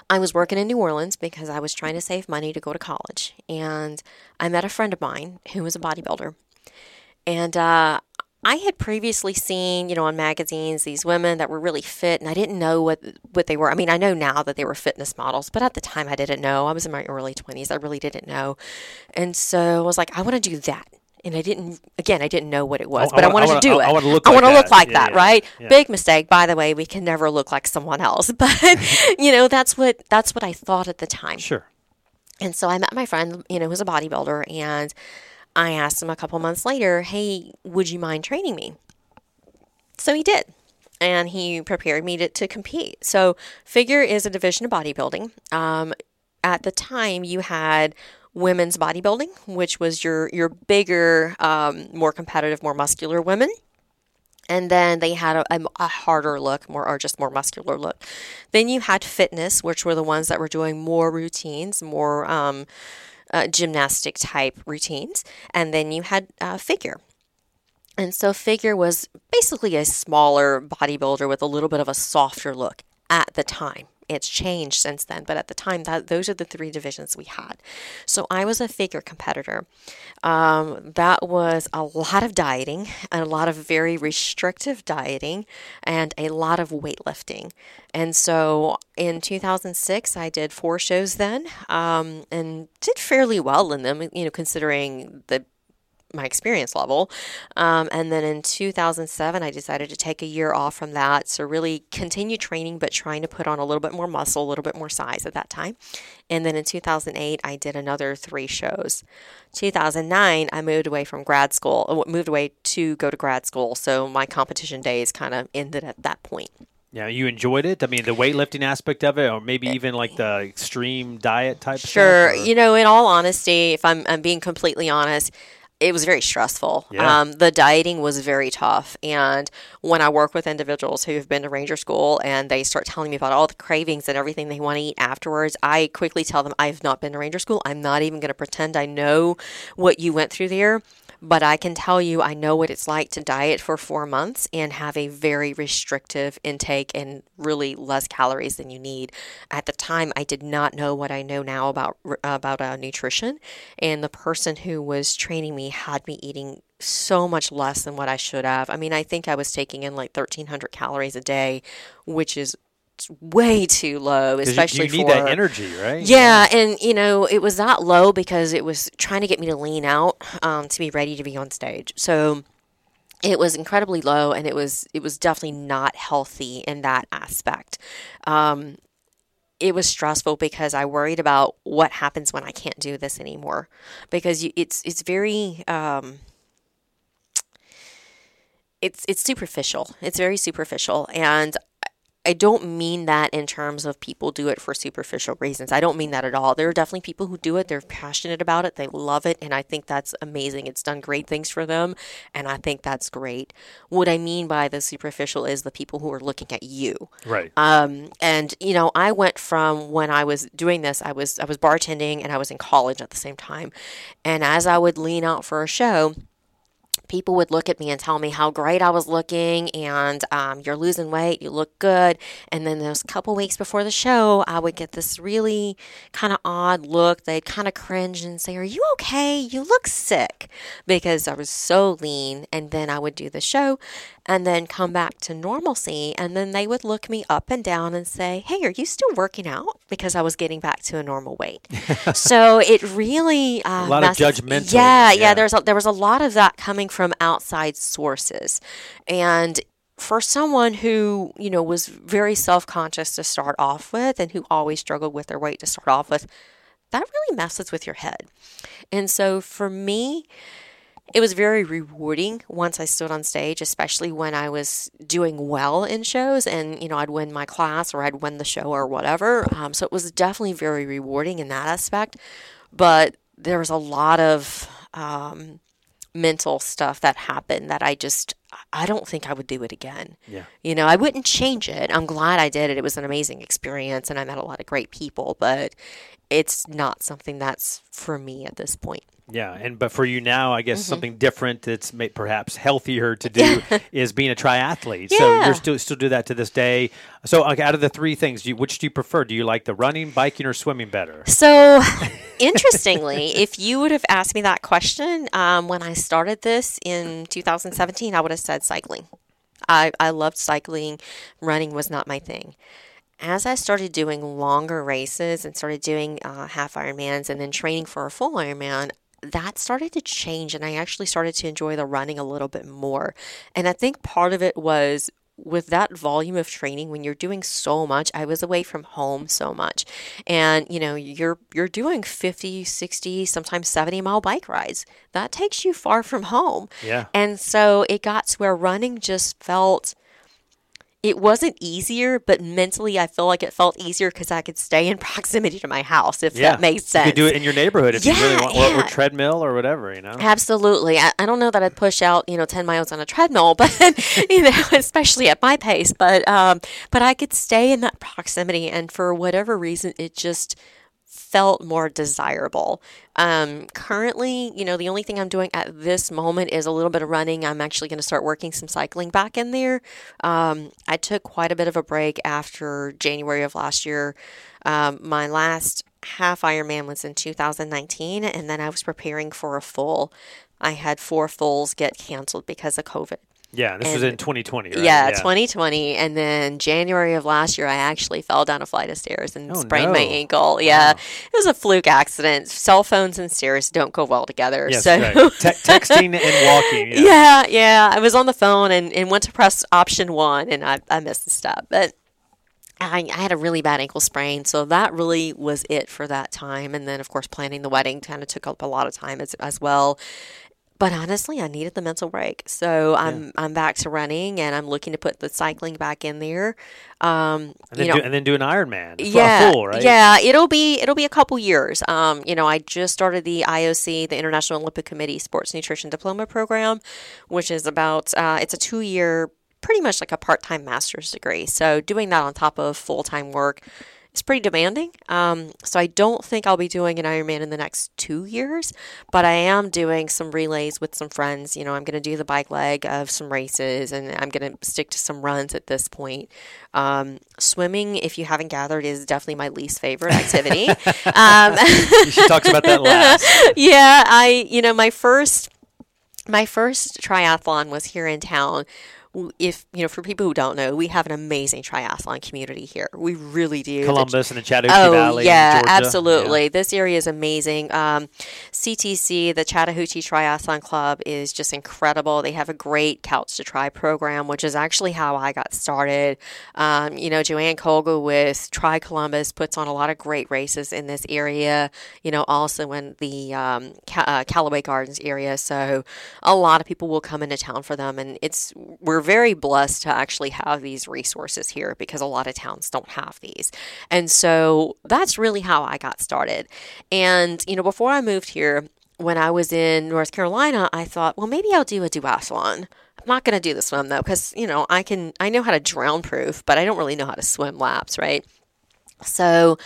I was working in New Orleans because I was trying to save money to go to college. And I met a friend of mine who was a bodybuilder. And uh, I had previously seen, you know, on magazines these women that were really fit, and I didn't know what what they were. I mean, I know now that they were fitness models, but at the time I didn't know. I was in my early twenties. I really didn't know, and so I was like, I want to do that. And I didn't. Again, I didn't know what it was, I but I, wanna- I wanted wanna- to do I- it. I wanna look I like wanna that. look like Yeah, that, yeah, right? yeah. Big mistake, by the way. We can never look like someone else, but you know that's what that's what I thought at the time. Sure. And so I met my friend, you know, who's a bodybuilder, and I asked him a couple months later, "Hey, would you mind training me?" So he did. And he prepared me to, to compete. So, figure is a division of bodybuilding. Um, at the time, you had women's bodybuilding, which was your your bigger, um, more competitive, more muscular women. And then they had a, a, harder look, more or just more muscular look. Then you had fitness, which were the ones that were doing more routines, more um, uh, gymnastic type routines. And then you had uh, figure. And so Figure was basically a smaller bodybuilder with a little bit of a softer look at the time. It's changed since then, but at the time, that those are the three divisions we had. So I was a figure competitor. Um, that was a lot of dieting, and a lot of very restrictive dieting, and a lot of weightlifting. And so in 2006, I did four shows then, um, and did fairly well in them. You know, considering the my experience level. Um, and then in 2007, I decided to take a year off from that. So, really continue training, but trying to put on a little bit more muscle, a little bit more size at that time. And then in 2008, I did another three shows. 2009, I moved away from grad school, uh, moved away to go to grad school. So, my competition days kind of ended at that point. Yeah, you enjoyed it. I mean, the weightlifting aspect of it, or maybe even like the extreme diet type. Sure. Stuff, You know, in all honesty, if I'm, I'm being completely honest, it was very stressful. Yeah. Um, the dieting was very tough. And when I work with individuals who have been to Ranger School and they start telling me about all the cravings and everything they want to eat afterwards, I quickly tell them, I have not been to Ranger School. I'm not even going to pretend I know what you went through there. But I can tell you, I know what it's like to diet for four months and have a very restrictive intake and really less calories than you need. At the time, I did not know what I know now about about uh, nutrition, and the person who was training me had me eating so much less than what I should have. I mean, I think I was taking in like 1,300 calories a day, which is way too low, you- especially you, need for that energy, right? yeah, and you know, it was that low because it was trying to get me to lean out um, to be ready to be on stage. So it was incredibly low, and it was it was definitely not healthy in that aspect. Um, it was stressful because I worried about what happens when I can't do this anymore, because you, it's it's very um, it's it's superficial. It's very superficial, and I don't mean that in terms of people do it for superficial reasons. I don't mean that at all. There are definitely people who do it. They're passionate about it. They love it. And I think that's amazing. It's done great things for them. And I think that's great. What I mean by the superficial is the people who are looking at you. Right. Um, and you know, I went from when I was doing this, I was I was bartending and I was in college at the same time. And as I would lean out for a show, people would look at me and tell me how great I was looking and um, you're losing weight, you look good. And then those couple weeks before the show, I would get this really kind of odd look. They'd kind of cringe and say, Are you okay? You look sick because I was so lean. And then I would do the show and then come back to normalcy. And then they would look me up and down and say, Hey, are you still working out? Because I was getting back to a normal weight. so it really uh, a lot of judgmental. Yeah, yeah. yeah there's a, there was a lot of that coming from outside sources, and for someone who you know was very self-conscious to start off with and who always struggled with their weight to start off with that really messes with your head and so for me it was very rewarding once I stood on stage, especially when I was doing well in shows and, you know, I'd win my class or I'd win the show or whatever. Um, so it was definitely very rewarding in that aspect. But there was a lot of um, mental stuff that happened that I just, I don't think I would do it again. Yeah. You know, I wouldn't change it. I'm glad I did it. It was an amazing experience and I met a lot of great people, but it's not something that's for me at this point. Yeah, and but for you now, I guess mm-hmm. something different that's may, perhaps healthier to do is being a triathlete. Yeah. So you're still still do that to this day. So out of the three things, do you, which do you prefer? Do you like the running, biking, or swimming better? So interestingly, if you would have asked me that question um, when I started this in 2017, I would have said cycling. I, I loved cycling. Running was not my thing as I started doing longer races and started doing uh, half Ironmans and then training for a full Ironman, that started to change and I actually started to enjoy the running a little bit more. And I think part of it was with that volume of training when you're doing so much i was away from home so much. And you know you're you're doing 50 60 sometimes 70 mile bike rides. That takes you far from home. Yeah. And so it got to where running just felt it wasn't easier, but mentally I feel like it felt easier because I could stay in proximity to my house, if yeah. that makes sense. You could do it in your neighborhood if yeah, you really want, yeah. or, treadmill or whatever, you know. Absolutely. I, I, don't know that I'd push out, you know, ten miles on a treadmill, but you know, especially at my pace. But um, but I could stay in that proximity, and for whatever reason, it just felt more desirable. Um, currently, you know, the only thing I'm doing at this moment is a little bit of running. I'm actually going to start working some cycling back in there. Um, I took quite a bit of a break after January of last year. Um, my last half Ironman was in 2019, and then I was preparing for a full. I had four fulls get canceled because of COVID. Yeah, this and, was in 2020, right? Yeah, yeah, 2020. And then January of last year, I actually fell down a flight of stairs and oh, sprained no. my ankle. Yeah, wow. it was a fluke accident. Cell phones and stairs don't go well together. Yes, so right. Te- texting and walking. Yeah. yeah. yeah, I was on the phone and, and went to press option one, and I, I missed the step. But I, I, had a really bad ankle sprain, so that really was it for that time. And then, of course, planning the wedding kind of took up a lot of time as, as well. But honestly, I needed the mental break, so I'm yeah. I'm back to running, and I'm looking to put the cycling back in there. Um, and, then you know, do, and then do an Ironman. Yeah, full, right? yeah. It'll be it'll be a couple years. Um, you know, I just started the IOC, the International Olympic Committee Sports Nutrition Diploma Program, which is about uh, it's a two year, pretty much like a part time master's degree. So doing that on top of full time work it's pretty demanding. Um, so I don't think I'll be doing an Ironman in the next two years, but I am doing some relays with some friends. You know, I'm going to do the bike leg of some races and I'm going to stick to some runs at this point. Um, swimming, if you haven't gathered, is definitely my least favorite activity. um, she talks about that last. yeah, I, you know, my first, my first triathlon was here in town if you know, for people who don't know, we have an amazing triathlon community here. We really do. Columbus the, and the Chattahoochee oh, Valley. yeah, absolutely. Yeah. This area is amazing. Um, CTC, the Chattahoochee Triathlon Club, is just incredible. They have a great Couch to Tri program, which is actually how I got started. Um, you know, Joanne Colga with Tri Columbus puts on a lot of great races in this area. You know, also in the um, uh, Callaway Gardens area. So a lot of people will come into town for them, and it's we're very blessed to actually have these resources here because a lot of towns don't have these. And so that's really how I got started. And, you know, before I moved here, when I was in North Carolina, I thought, well, maybe I'll do a duathlon. I'm not going to do the swim though, because, you know, I can, I know how to drown proof, but I don't really know how to swim laps, right? So,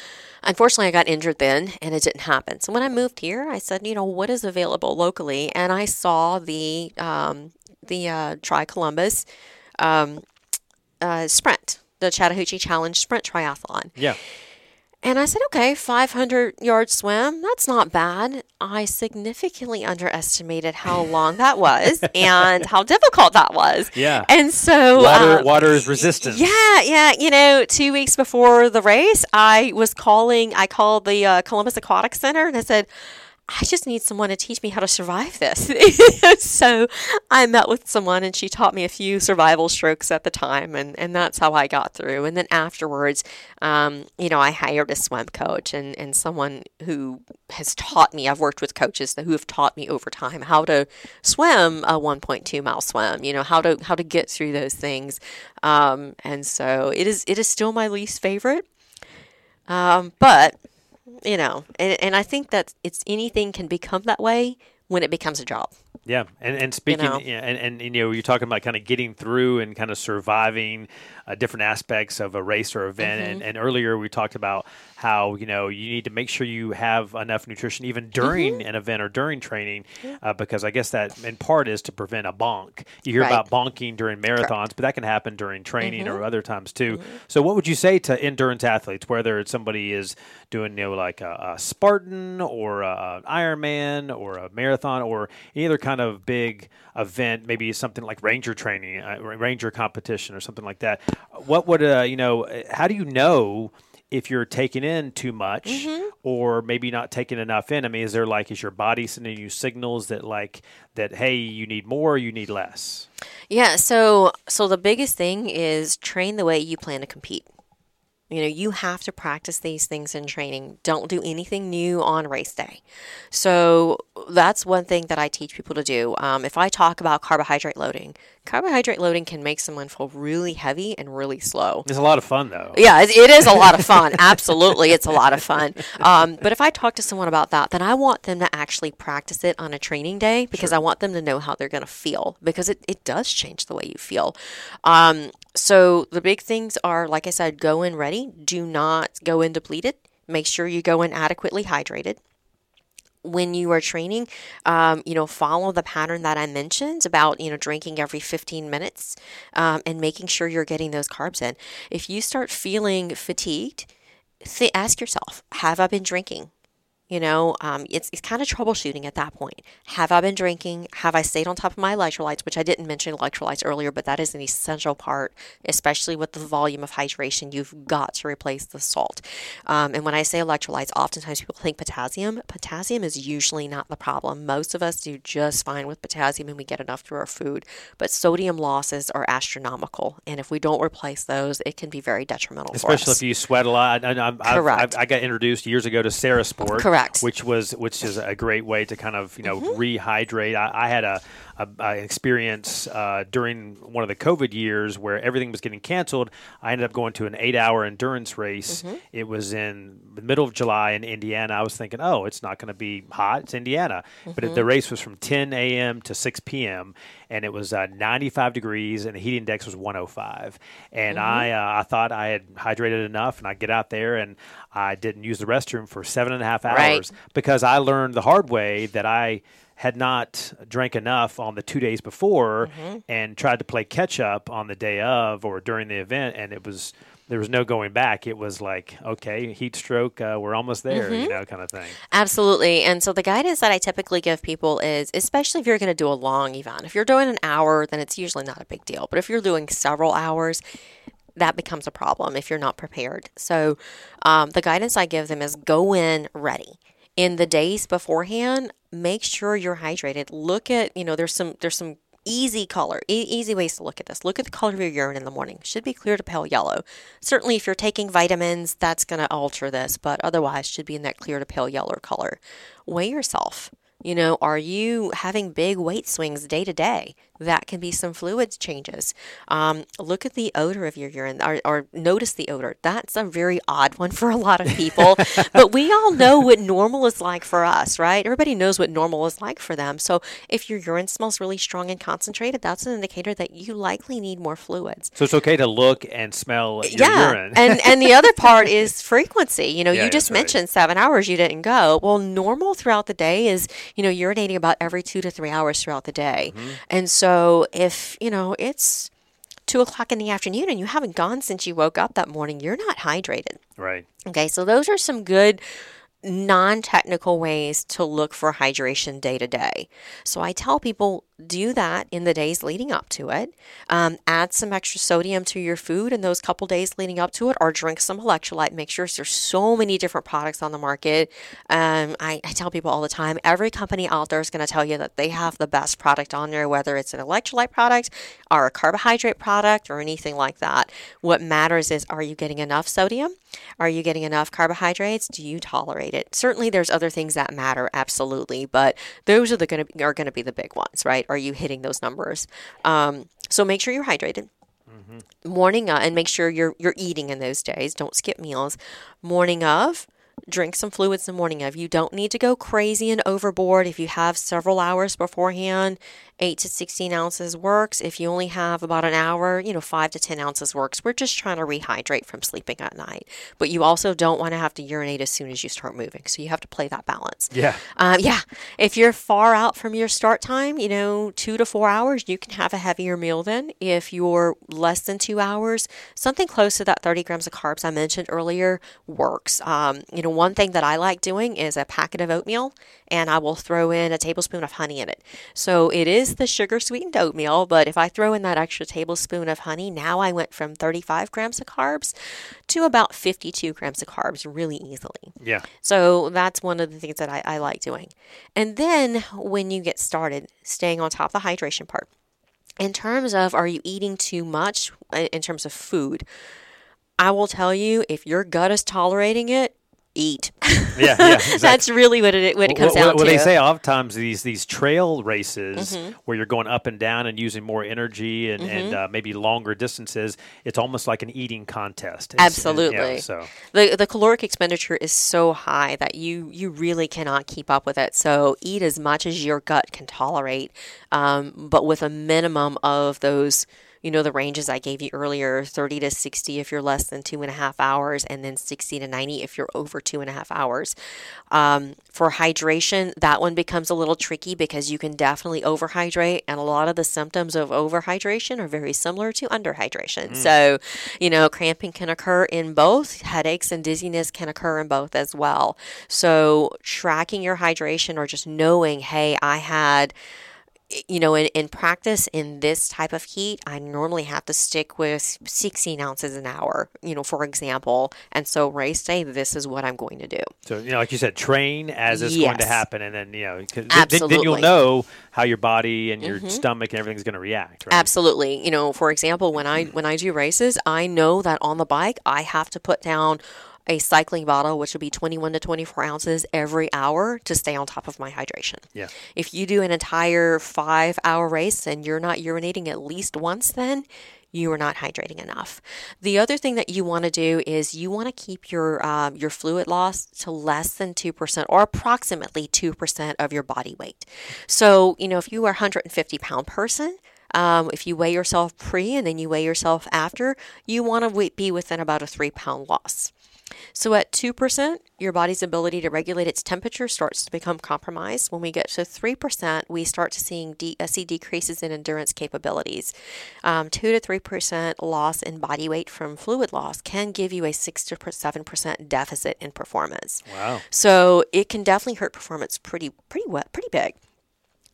unfortunately, I got injured then and it didn't happen. So, when I moved here, I said, you know, what is available locally? And I saw the, um, the uh, Tri Columbus um, uh, sprint, the Chattahoochee Challenge Sprint Triathlon. Yeah. And I said, okay, 500 yard swim, that's not bad. I significantly underestimated how long that was and how difficult that was. Yeah. And so, Water, um, water is resistant. yeah, yeah. You know, two weeks before the race, I was calling, I called the uh, Columbus Aquatic Center and I said, I just need someone to teach me how to survive this. so I met with someone and she taught me a few survival strokes at the time, and, and that's how I got through. And then afterwards, um, you know, I hired a swim coach and, and someone who has taught me. I've worked with coaches who have taught me over time how to swim a 1.2 mile swim. You know how to how to get through those things. Um, and so it is it is still my least favorite, um, but you know, and, and I think that it's anything can become that way when it becomes a job. Yeah, and and speaking, know. yeah, and, and you know, you're talking about kind of getting through and kind of surviving uh, different aspects of a race or event. Mm-hmm. And, and earlier we talked about how you know you need to make sure you have enough nutrition even during Mm-hmm. an event or during training, uh, because I guess that in part is to prevent a bonk. You hear Right. about bonking during marathons, but that can happen during training or other times too. So, what would you say to endurance athletes, whether it's somebody is doing you know like a, a Spartan or a, an Ironman or a marathon or any other kind of big event, maybe something like ranger training, uh, ranger competition, or something like that? What would uh, you know? How do you know? If you're taking in too much, or maybe not taking enough in, I mean, is there like is your body sending you signals that like that hey, you need more, you need less? Yeah, so so the biggest thing is train the way you plan to compete. You know, you have to practice these things in training. Don't do anything new on race day. So that's one thing that I teach people to do. Um, if I talk about carbohydrate loading, carbohydrate loading can make someone feel really heavy and really slow. It's a lot of fun though. Yeah, it, it is a lot of fun. Absolutely, it's a lot of fun. Um, but if I talk to someone about that, then I want them to actually practice it on a training day because I want them to know how they're going to feel because it, it does change the way you feel. Um, so the big things are, like I said, go in ready. Do not go in depleted. Make sure you go in adequately hydrated when you are training, um, you know, follow the pattern that I mentioned about, you know, drinking every 15 minutes um, and making sure you're getting those carbs in. If you start feeling fatigued, th- ask yourself, have I been drinking? You know, um, it's, it's kind of troubleshooting at that point. Have I been drinking? Have I stayed on top of my electrolytes? Which I didn't mention electrolytes earlier, but that is an essential part, especially with the volume of hydration. You've got to replace the salt. Um, and when I say electrolytes, oftentimes people think potassium. Potassium is usually not the problem. Most of us do just fine with potassium and we get enough through our food. But sodium losses are astronomical. And if we don't replace those, it can be very detrimental for Especially if you sweat a lot. I, I, Correct. I've, I got introduced years ago to Sarasport, Correct. Which was which is a great way to kind of you know Mm-hmm. rehydrate. I, I had a, a, a experience uh, during one of the COVID years where everything was getting canceled. I ended up going to an eight-hour endurance race. Mm-hmm. It was in the middle of July in Indiana. I was thinking, oh, it's not going to be hot. It's Indiana, but Mm-hmm. it, the race was from 10 a.m. to 6 p.m. and it was uh, 95 degrees and the heat index was 105. And Mm-hmm. I uh, I thought I had hydrated enough, and I get out there and I didn't use the restroom for seven and a half hours Right. because I learned the hard way that I had not drank enough on the two days before Mm-hmm. and tried to play catch up on the day of or during the event, and it was there was no going back. It was like, okay, heat stroke, uh, we're almost there, Mm-hmm. you know, kind of thing. Absolutely. And so the guidance that I typically give people is especially if you're going to do a long event. If you're doing an hour, then it's usually not a big deal. But if you're doing several hours, that becomes a problem if you're not prepared. So um, the guidance I give them is go in ready. In the days beforehand, make sure you're hydrated. Look at, you know, there's some there's some easy color, e- easy ways to look at this. Look at the color of your urine in the morning. Should be clear to pale yellow. Certainly, if you're taking vitamins, that's going to alter this, but otherwise, should be in that clear to pale yellow color. Weigh yourself. You know, are you having big weight swings day to day? That can be some fluid changes. Um, look at the odor of your urine or, or notice the odor. That's a very odd one for a lot of people, but we all know what normal is like for us, right? Everybody knows what normal is like for them. So if your urine smells really strong and concentrated, that's an indicator that you likely need more fluids. So it's okay to look and smell your yeah. urine. and and the other part is frequency. You know, Yeah, you just that's right. mentioned seven hours you didn't go. Well, normal throughout the day is, you know, urinating about every two to three hours throughout the day. Mm-hmm. And so if, you know, it's two o'clock in the afternoon and you haven't gone since you woke up that morning, you're not hydrated. right. Okay, so those are some good non technical ways to look for hydration day to day. So I tell people do that in the days leading up to it. Um, add some extra sodium to your food in those couple days leading up to it, or drink some electrolyte mixtures. There's so many different products on the market. Um, I, I tell people all the time every company out there is going to tell you that they have the best product on there, whether it's an electrolyte product or a carbohydrate product or anything like that. What matters is are you getting enough sodium? Are you getting enough carbohydrates? Do you tolerate it? Certainly, there's other things that matter, absolutely, but those are the going to are going to be the big ones, right? Are you hitting those numbers? Um, so make sure you're hydrated. Morning uh, and make sure you're you're eating in those days. Don't skip meals. Morning of, drink some fluids in the morning of. You don't need to go crazy and overboard if you have several hours beforehand. Eight to sixteen ounces works. If you only have about an hour, you know, five to ten ounces works. We're just trying to rehydrate from sleeping at night. But you also don't want to have to urinate as soon as you start moving. So you have to play that balance. Yeah. Um, yeah, if you're far out from your start time, you know, two to four hours, you can have a heavier meal then. If you're less than two hours, something close to that 30 grams of carbs I mentioned earlier works. Um, you know, one thing that I like doing is a packet of oatmeal and I will throw in a tablespoon of honey in it. So it is the sugar sweetened oatmeal, but if I throw in that extra tablespoon of honey, now I went from 35 grams of carbs to about 52 grams of carbs really easily. Yeah. So that's one of the things that I, I like doing. And then when you get started, staying on top of the hydration part. In terms of are you eating too much in terms of food, I will tell you if your gut is tolerating it, eat. Yeah. Yeah. Exactly. That's really what it what it comes What- down what, what to. they say oftentimes these these trail races Mm-hmm. where you're going up and down and using more energy and, Mm-hmm. and uh, maybe longer distances it's almost like an eating contest It's- uh, yeah, Absolutely. so the the caloric expenditure is so high that you you really cannot keep up with it. So eat as much as your gut can tolerate, um, but with a minimum of those. You know the ranges I gave you earlier: thirty to sixty if you're less than two and a half hours, and then sixty to ninety if you're over two and a half hours. Um, for hydration, that one becomes a little tricky because you can definitely overhydrate, and a lot of the symptoms of overhydration are very similar to underhydration. So, you know, cramping can occur in both, headaches and dizziness can occur in both as well. So, tracking your hydration or just knowing, hey, I had you know, in, in practice in this type of heat, I normally have to stick with 16 ounces an hour, you know, for example. And so race day, this is what I'm going to do. so you know like you said train as it's going to happen and then you know 'cause then- then, then you'll know how your body and your mm-hmm. stomach and everything's going to react right Absolutely. You know, for example, when I when I do races, I know that on the bike I have to put down a cycling bottle, which would be 21 to 24 ounces every hour to stay on top of my hydration. Yeah. If you do an entire five hour race and you're not urinating at least once, then you are not hydrating enough. The other thing that you want to do is you want to keep your um, your fluid loss to less than two percent or approximately two percent of your body weight. So you know if you are a 150 pound person. Um, if you weigh yourself pre and then you weigh yourself after, you want to be within about a three pound loss. So at 2%, your body's ability to regulate its temperature starts to become compromised. When we get to 3%, we start to seeing de- uh, see decreases in endurance capabilities. Um, 2 to 3% loss in body weight from fluid loss can give you a 6 to 7% deficit in performance. wow So it can definitely hurt performance pretty pretty pretty big.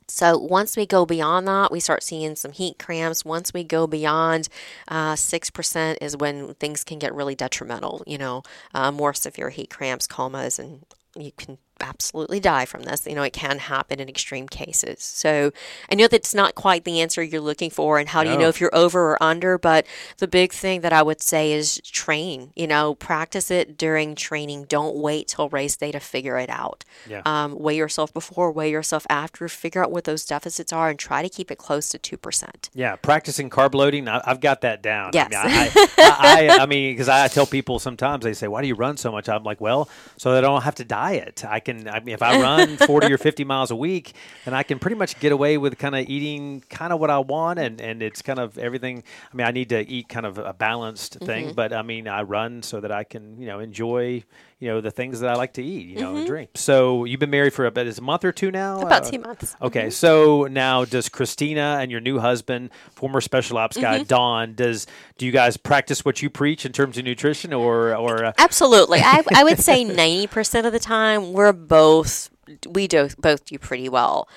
So once we go beyond that, we start seeing some heat cramps. Once we go beyond uh, six percent, is when things can get really detrimental. You know, uh, more severe heat cramps, comas, and you can absolutely die from this. You know, it can happen in extreme cases. So I know that's not quite the answer you're looking for, and how do you know if you're over or under? But the big thing that I would say is train. You know, practice it during training. Don't wait till race day to figure it out. Yeah. Um, weigh yourself before, weigh yourself after. Figure out what those deficits are, and try to keep it close to two percent. Yeah, practicing carb loading, I, I've got that down. Yes. I mean, I, I, I, I mean, because I tell people sometimes they say, "Why do you run so much?" I'm like, "Well, so that I don't have to diet. I can. I mean, if I run 40 or 50 miles a week, then I can pretty much get away with kind of eating kind of what I want, and and it's kind of everything. I mean, I need to eat kind of a balanced Mm-hmm. thing, but I mean, I run so that I can, you know, enjoy, you know, the things that I like to eat, you know, and drink. So you've been married for about is a month or two now? Mm-hmm. About Uh, two months. Okay, so now does Christina and your new husband, former special ops Mm-hmm. guy Don, does do you guys practice what you preach in terms of nutrition, or or uh, Absolutely. I, I would say 90% of the time, we're both, we do both do pretty well.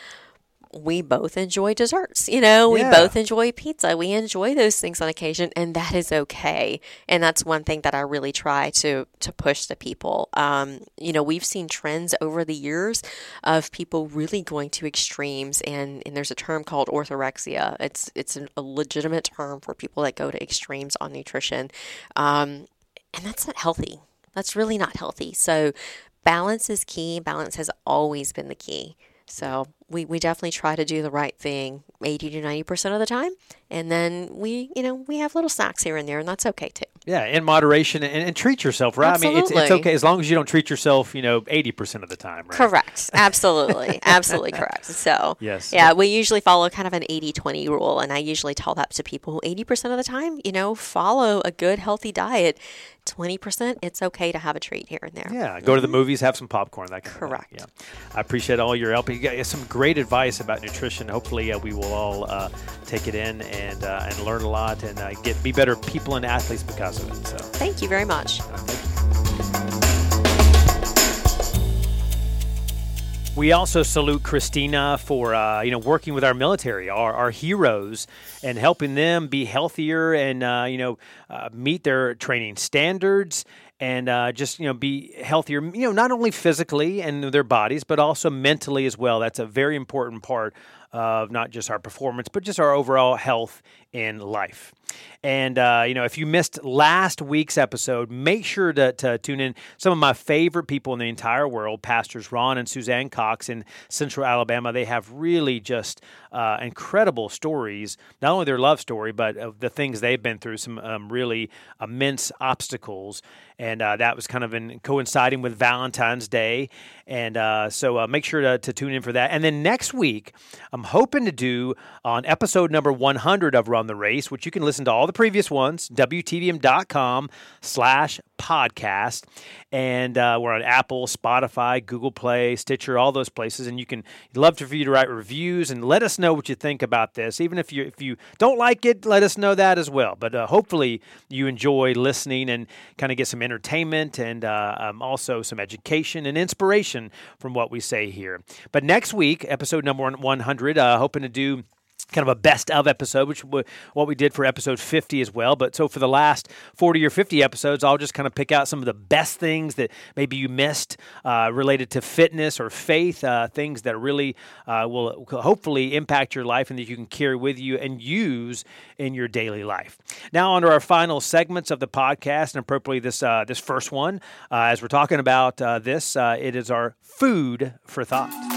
We both enjoy desserts, you know, we Yeah. both enjoy pizza. We enjoy those things on occasion, and that is okay. And that's one thing that I really try to to push to people. Um, you know, we've seen trends over the years of people really going to extremes, and, and there's a term called orthorexia. It's it's a legitimate term for people that go to extremes on nutrition. Um, and that's not healthy. That's really not healthy. So, balance is key. Balance has always been the key. So, we, we definitely try to do the right thing 80 to 90% of the time. And then we, you know, we have little snacks here and there, and that's okay too. yeah, in moderation and, and treat yourself, right? I mean, it's it's okay as long as you don't treat yourself, you know, eighty percent of the time, right? Correct. Absolutely. Absolutely correct. So, Yes. yeah, we usually follow kind of an 80 20 rule. And I usually tell that to people 80% of the time, you know, follow a good, healthy diet. 20%, it's okay to have a treat here and there. Yeah, go to the mm-hmm. movies, have some popcorn, that kind Correct. Yeah, I appreciate all your help. You got some great advice about nutrition. Hopefully, uh, we will all uh, take it in and uh, and learn a lot and uh, get be better people and athletes because of it. So. Thank you very much. We also salute Christina for uh, you know working with our military, our, our heroes, and helping them be healthier and uh, you know uh, meet their training standards and uh, just you know be healthier. You know not only physically and their bodies, but also mentally as well. That's a very important part of not just our performance, but just our overall health in life. And uh, you know, if you missed last week's episode, make sure to, to tune in. Some of my favorite people in the entire world, pastors Ron and Suzanne Cox in Central Alabama, they have really just uh, incredible stories. Not only their love story, but of the things they've been through. Some um, really immense obstacles, and uh, that was kind of in coinciding with Valentine's Day. And uh, so uh, make sure to, to tune in for that. And then next week, I'm hoping to do on episode number 100 of Run the Race, which you can listen to all the previous ones, WTVM.com slash podcast. And uh, we're on Apple, Spotify, Google Play, Stitcher, all those places. And you can love to, for you to write reviews and let us know what you think about this. Even if you if you don't like it, let us know that as well. But uh, hopefully you enjoy listening and kind of get some entertainment and uh, um, also some education and inspiration from what we say here. But next week, episode number 100, uh, hoping to do kind of a best of episode, which w- what we did for episode 50 as well. But so for the last 40 or 50 episodes, I'll just kind of pick out some of the best things that maybe you missed uh, related to fitness or faith, uh, things that really uh, will hopefully impact your life and that you can carry with you and use in your daily life. Now, to our final segments of the podcast, and appropriately this uh, this first one, uh, as we're talking about uh, this, it is our food for thought.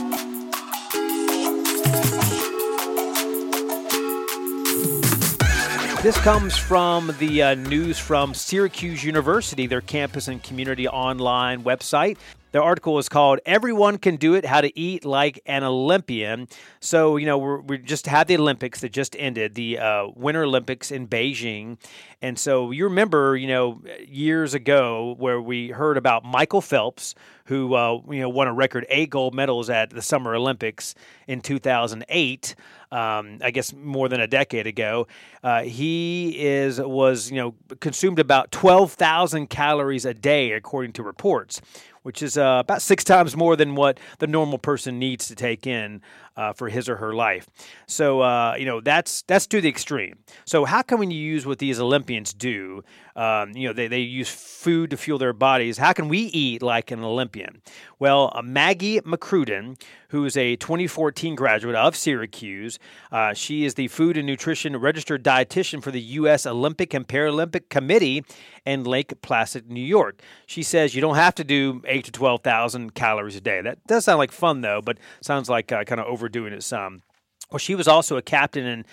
This comes from the uh, news from Syracuse University, their campus and community online website. The article is called "Everyone Can Do It: How to Eat Like an Olympian." So you know we're, we just had the Olympics that just ended, the uh, Winter Olympics in Beijing, and so you remember you know years ago where we heard about Michael Phelps, who uh, you know won a record eight gold medals at the Summer Olympics in 2008 um, I guess more than a decade ago. Uh, he is was you know consumed about twelve thousand calories a day, according to reports, which is uh, about six times more than what the normal person needs to take in uh, for his or her life. So uh, you know that's that's to the extreme. So how can we use what these Olympians do? Um, you know they, they use food to fuel their bodies. How can we eat like an Olympian? Well, uh, Maggie McCrudden, who is a 2014 graduate of Syracuse, uh, she is the food and nutrition registered dietitian for the U.S. Olympic and Paralympic Committee in Lake Placid, New York. She says you don't have to do eight to 12,000 calories a day. That does sound like fun though, but sounds like uh, kind of overdoing it some. Well, she was also a captain in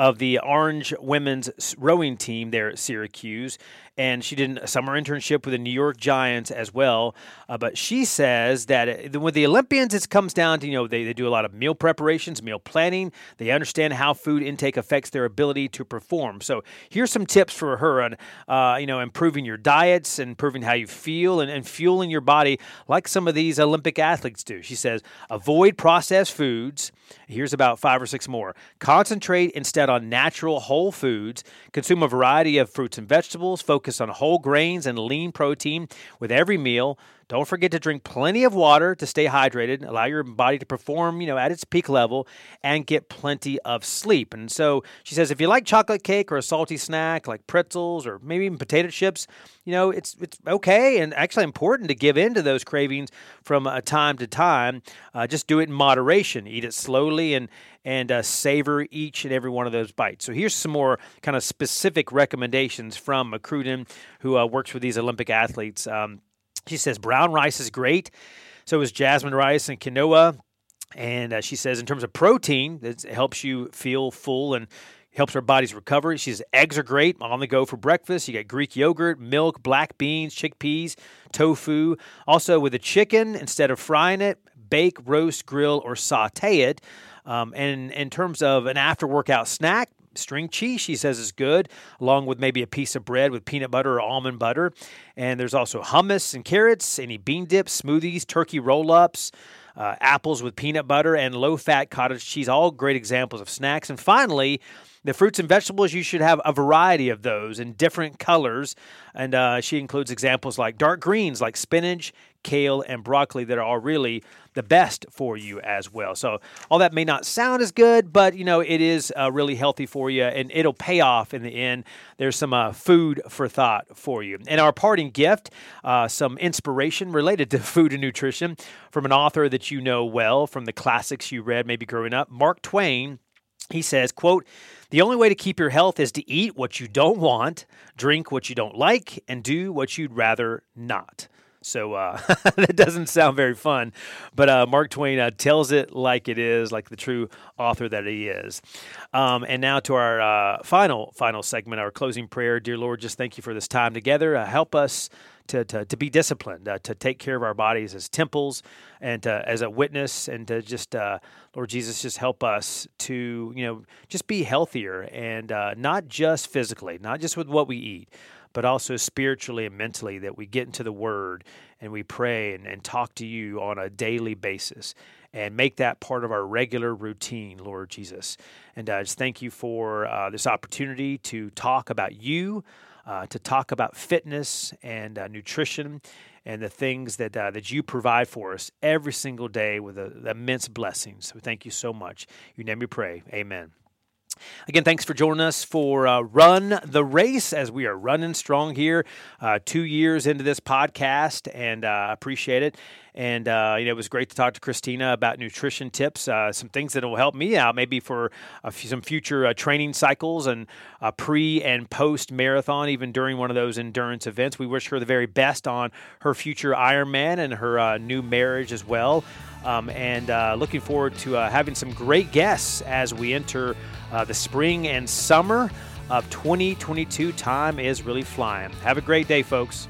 of the Orange women's rowing team there at Syracuse, and she did a summer internship with the New York Giants as well. Uh, but she says that with the Olympians, it comes down to you know they, they do a lot of meal preparations, meal planning. They understand how food intake affects their ability to perform. So here's some tips for her on uh, you know improving your diets, and improving how you feel, and, and fueling your body like some of these Olympic athletes do. She says avoid processed foods. Here's about five or six more. Concentrate instead on natural whole foods. Consume a variety of fruits and vegetables. Focus on whole grains and lean protein with every meal. Don't forget to drink plenty of water to stay hydrated, allow your body to perform, you know, at its peak level and get plenty of sleep. And so she says if you like chocolate cake or a salty snack like pretzels or maybe even potato chips, you know, it's it's okay and actually important to give in to those cravings from uh, time to time. Uh, just do it in moderation. Eat it slowly and and uh, savor each and every one of those bites. So here's some more kind of specific recommendations from McCrudden, who uh, works with these Olympic athletes. Um, she says brown rice is great. So is jasmine rice and quinoa. And uh, she says, in terms of protein, it helps you feel full and helps our bodies recover. She says eggs are great on the go for breakfast. You got Greek yogurt, milk, black beans, chickpeas, tofu. Also, with the chicken, instead of frying it, bake, roast, grill, or saute it. Um, and in terms of an after workout snack, string cheese, she says, is good, along with maybe a piece of bread with peanut butter or almond butter. And there's also hummus and carrots, any bean dips, smoothies, turkey roll ups. Uh, apples with peanut butter and low fat cottage cheese, all great examples of snacks. And finally, the fruits and vegetables, you should have a variety of those in different colors. And uh, she includes examples like dark greens, like spinach, kale, and broccoli, that are all really the best for you as well. So all that may not sound as good, but you know it is uh, really healthy for you, and it'll pay off in the end. There's some uh, food for thought for you. And our parting gift, uh, some inspiration related to food and nutrition from an author that you know well from the classics you read maybe growing up, Mark Twain. He says, quote, the only way to keep your health is to eat what you don't want, drink what you don't like, and do what you'd rather not. So uh, that doesn't sound very fun, but uh, Mark Twain uh, tells it like it is, like the true author that he is. Um, and now to our uh, final final segment, our closing prayer. Dear Lord, just thank you for this time together. Uh, help us to, to, to, be disciplined, uh, to take care of our bodies as temples and as a witness, and to just, uh, Lord Jesus, just help us to, you know, just be healthier and uh, not just physically, not just with what we eat, but also spiritually and mentally, that we get into the Word and we pray and, and talk to you on a daily basis and make that part of our regular routine, Lord Jesus. And I just thank you for uh, this opportunity to talk about you, uh, to talk about fitness and uh, nutrition and the things that uh, that you provide for us every single day with a, immense blessings. So thank you so much. Your name we pray. Amen. Again, thanks for joining us for uh, Run the Race as we are running strong here, uh, two years into this podcast, and uh, appreciate it. And uh, you know, it was great to talk to Christina about nutrition tips, uh, some things that will help me out, maybe for some future uh, training cycles and pre and post marathon, even during one of those endurance events. We wish her the very best on her future Ironman and her new marriage as well. Um, and looking forward to having some great guests as we enter uh, the spring and summer of 2022. Time is really flying. Have a great day, folks.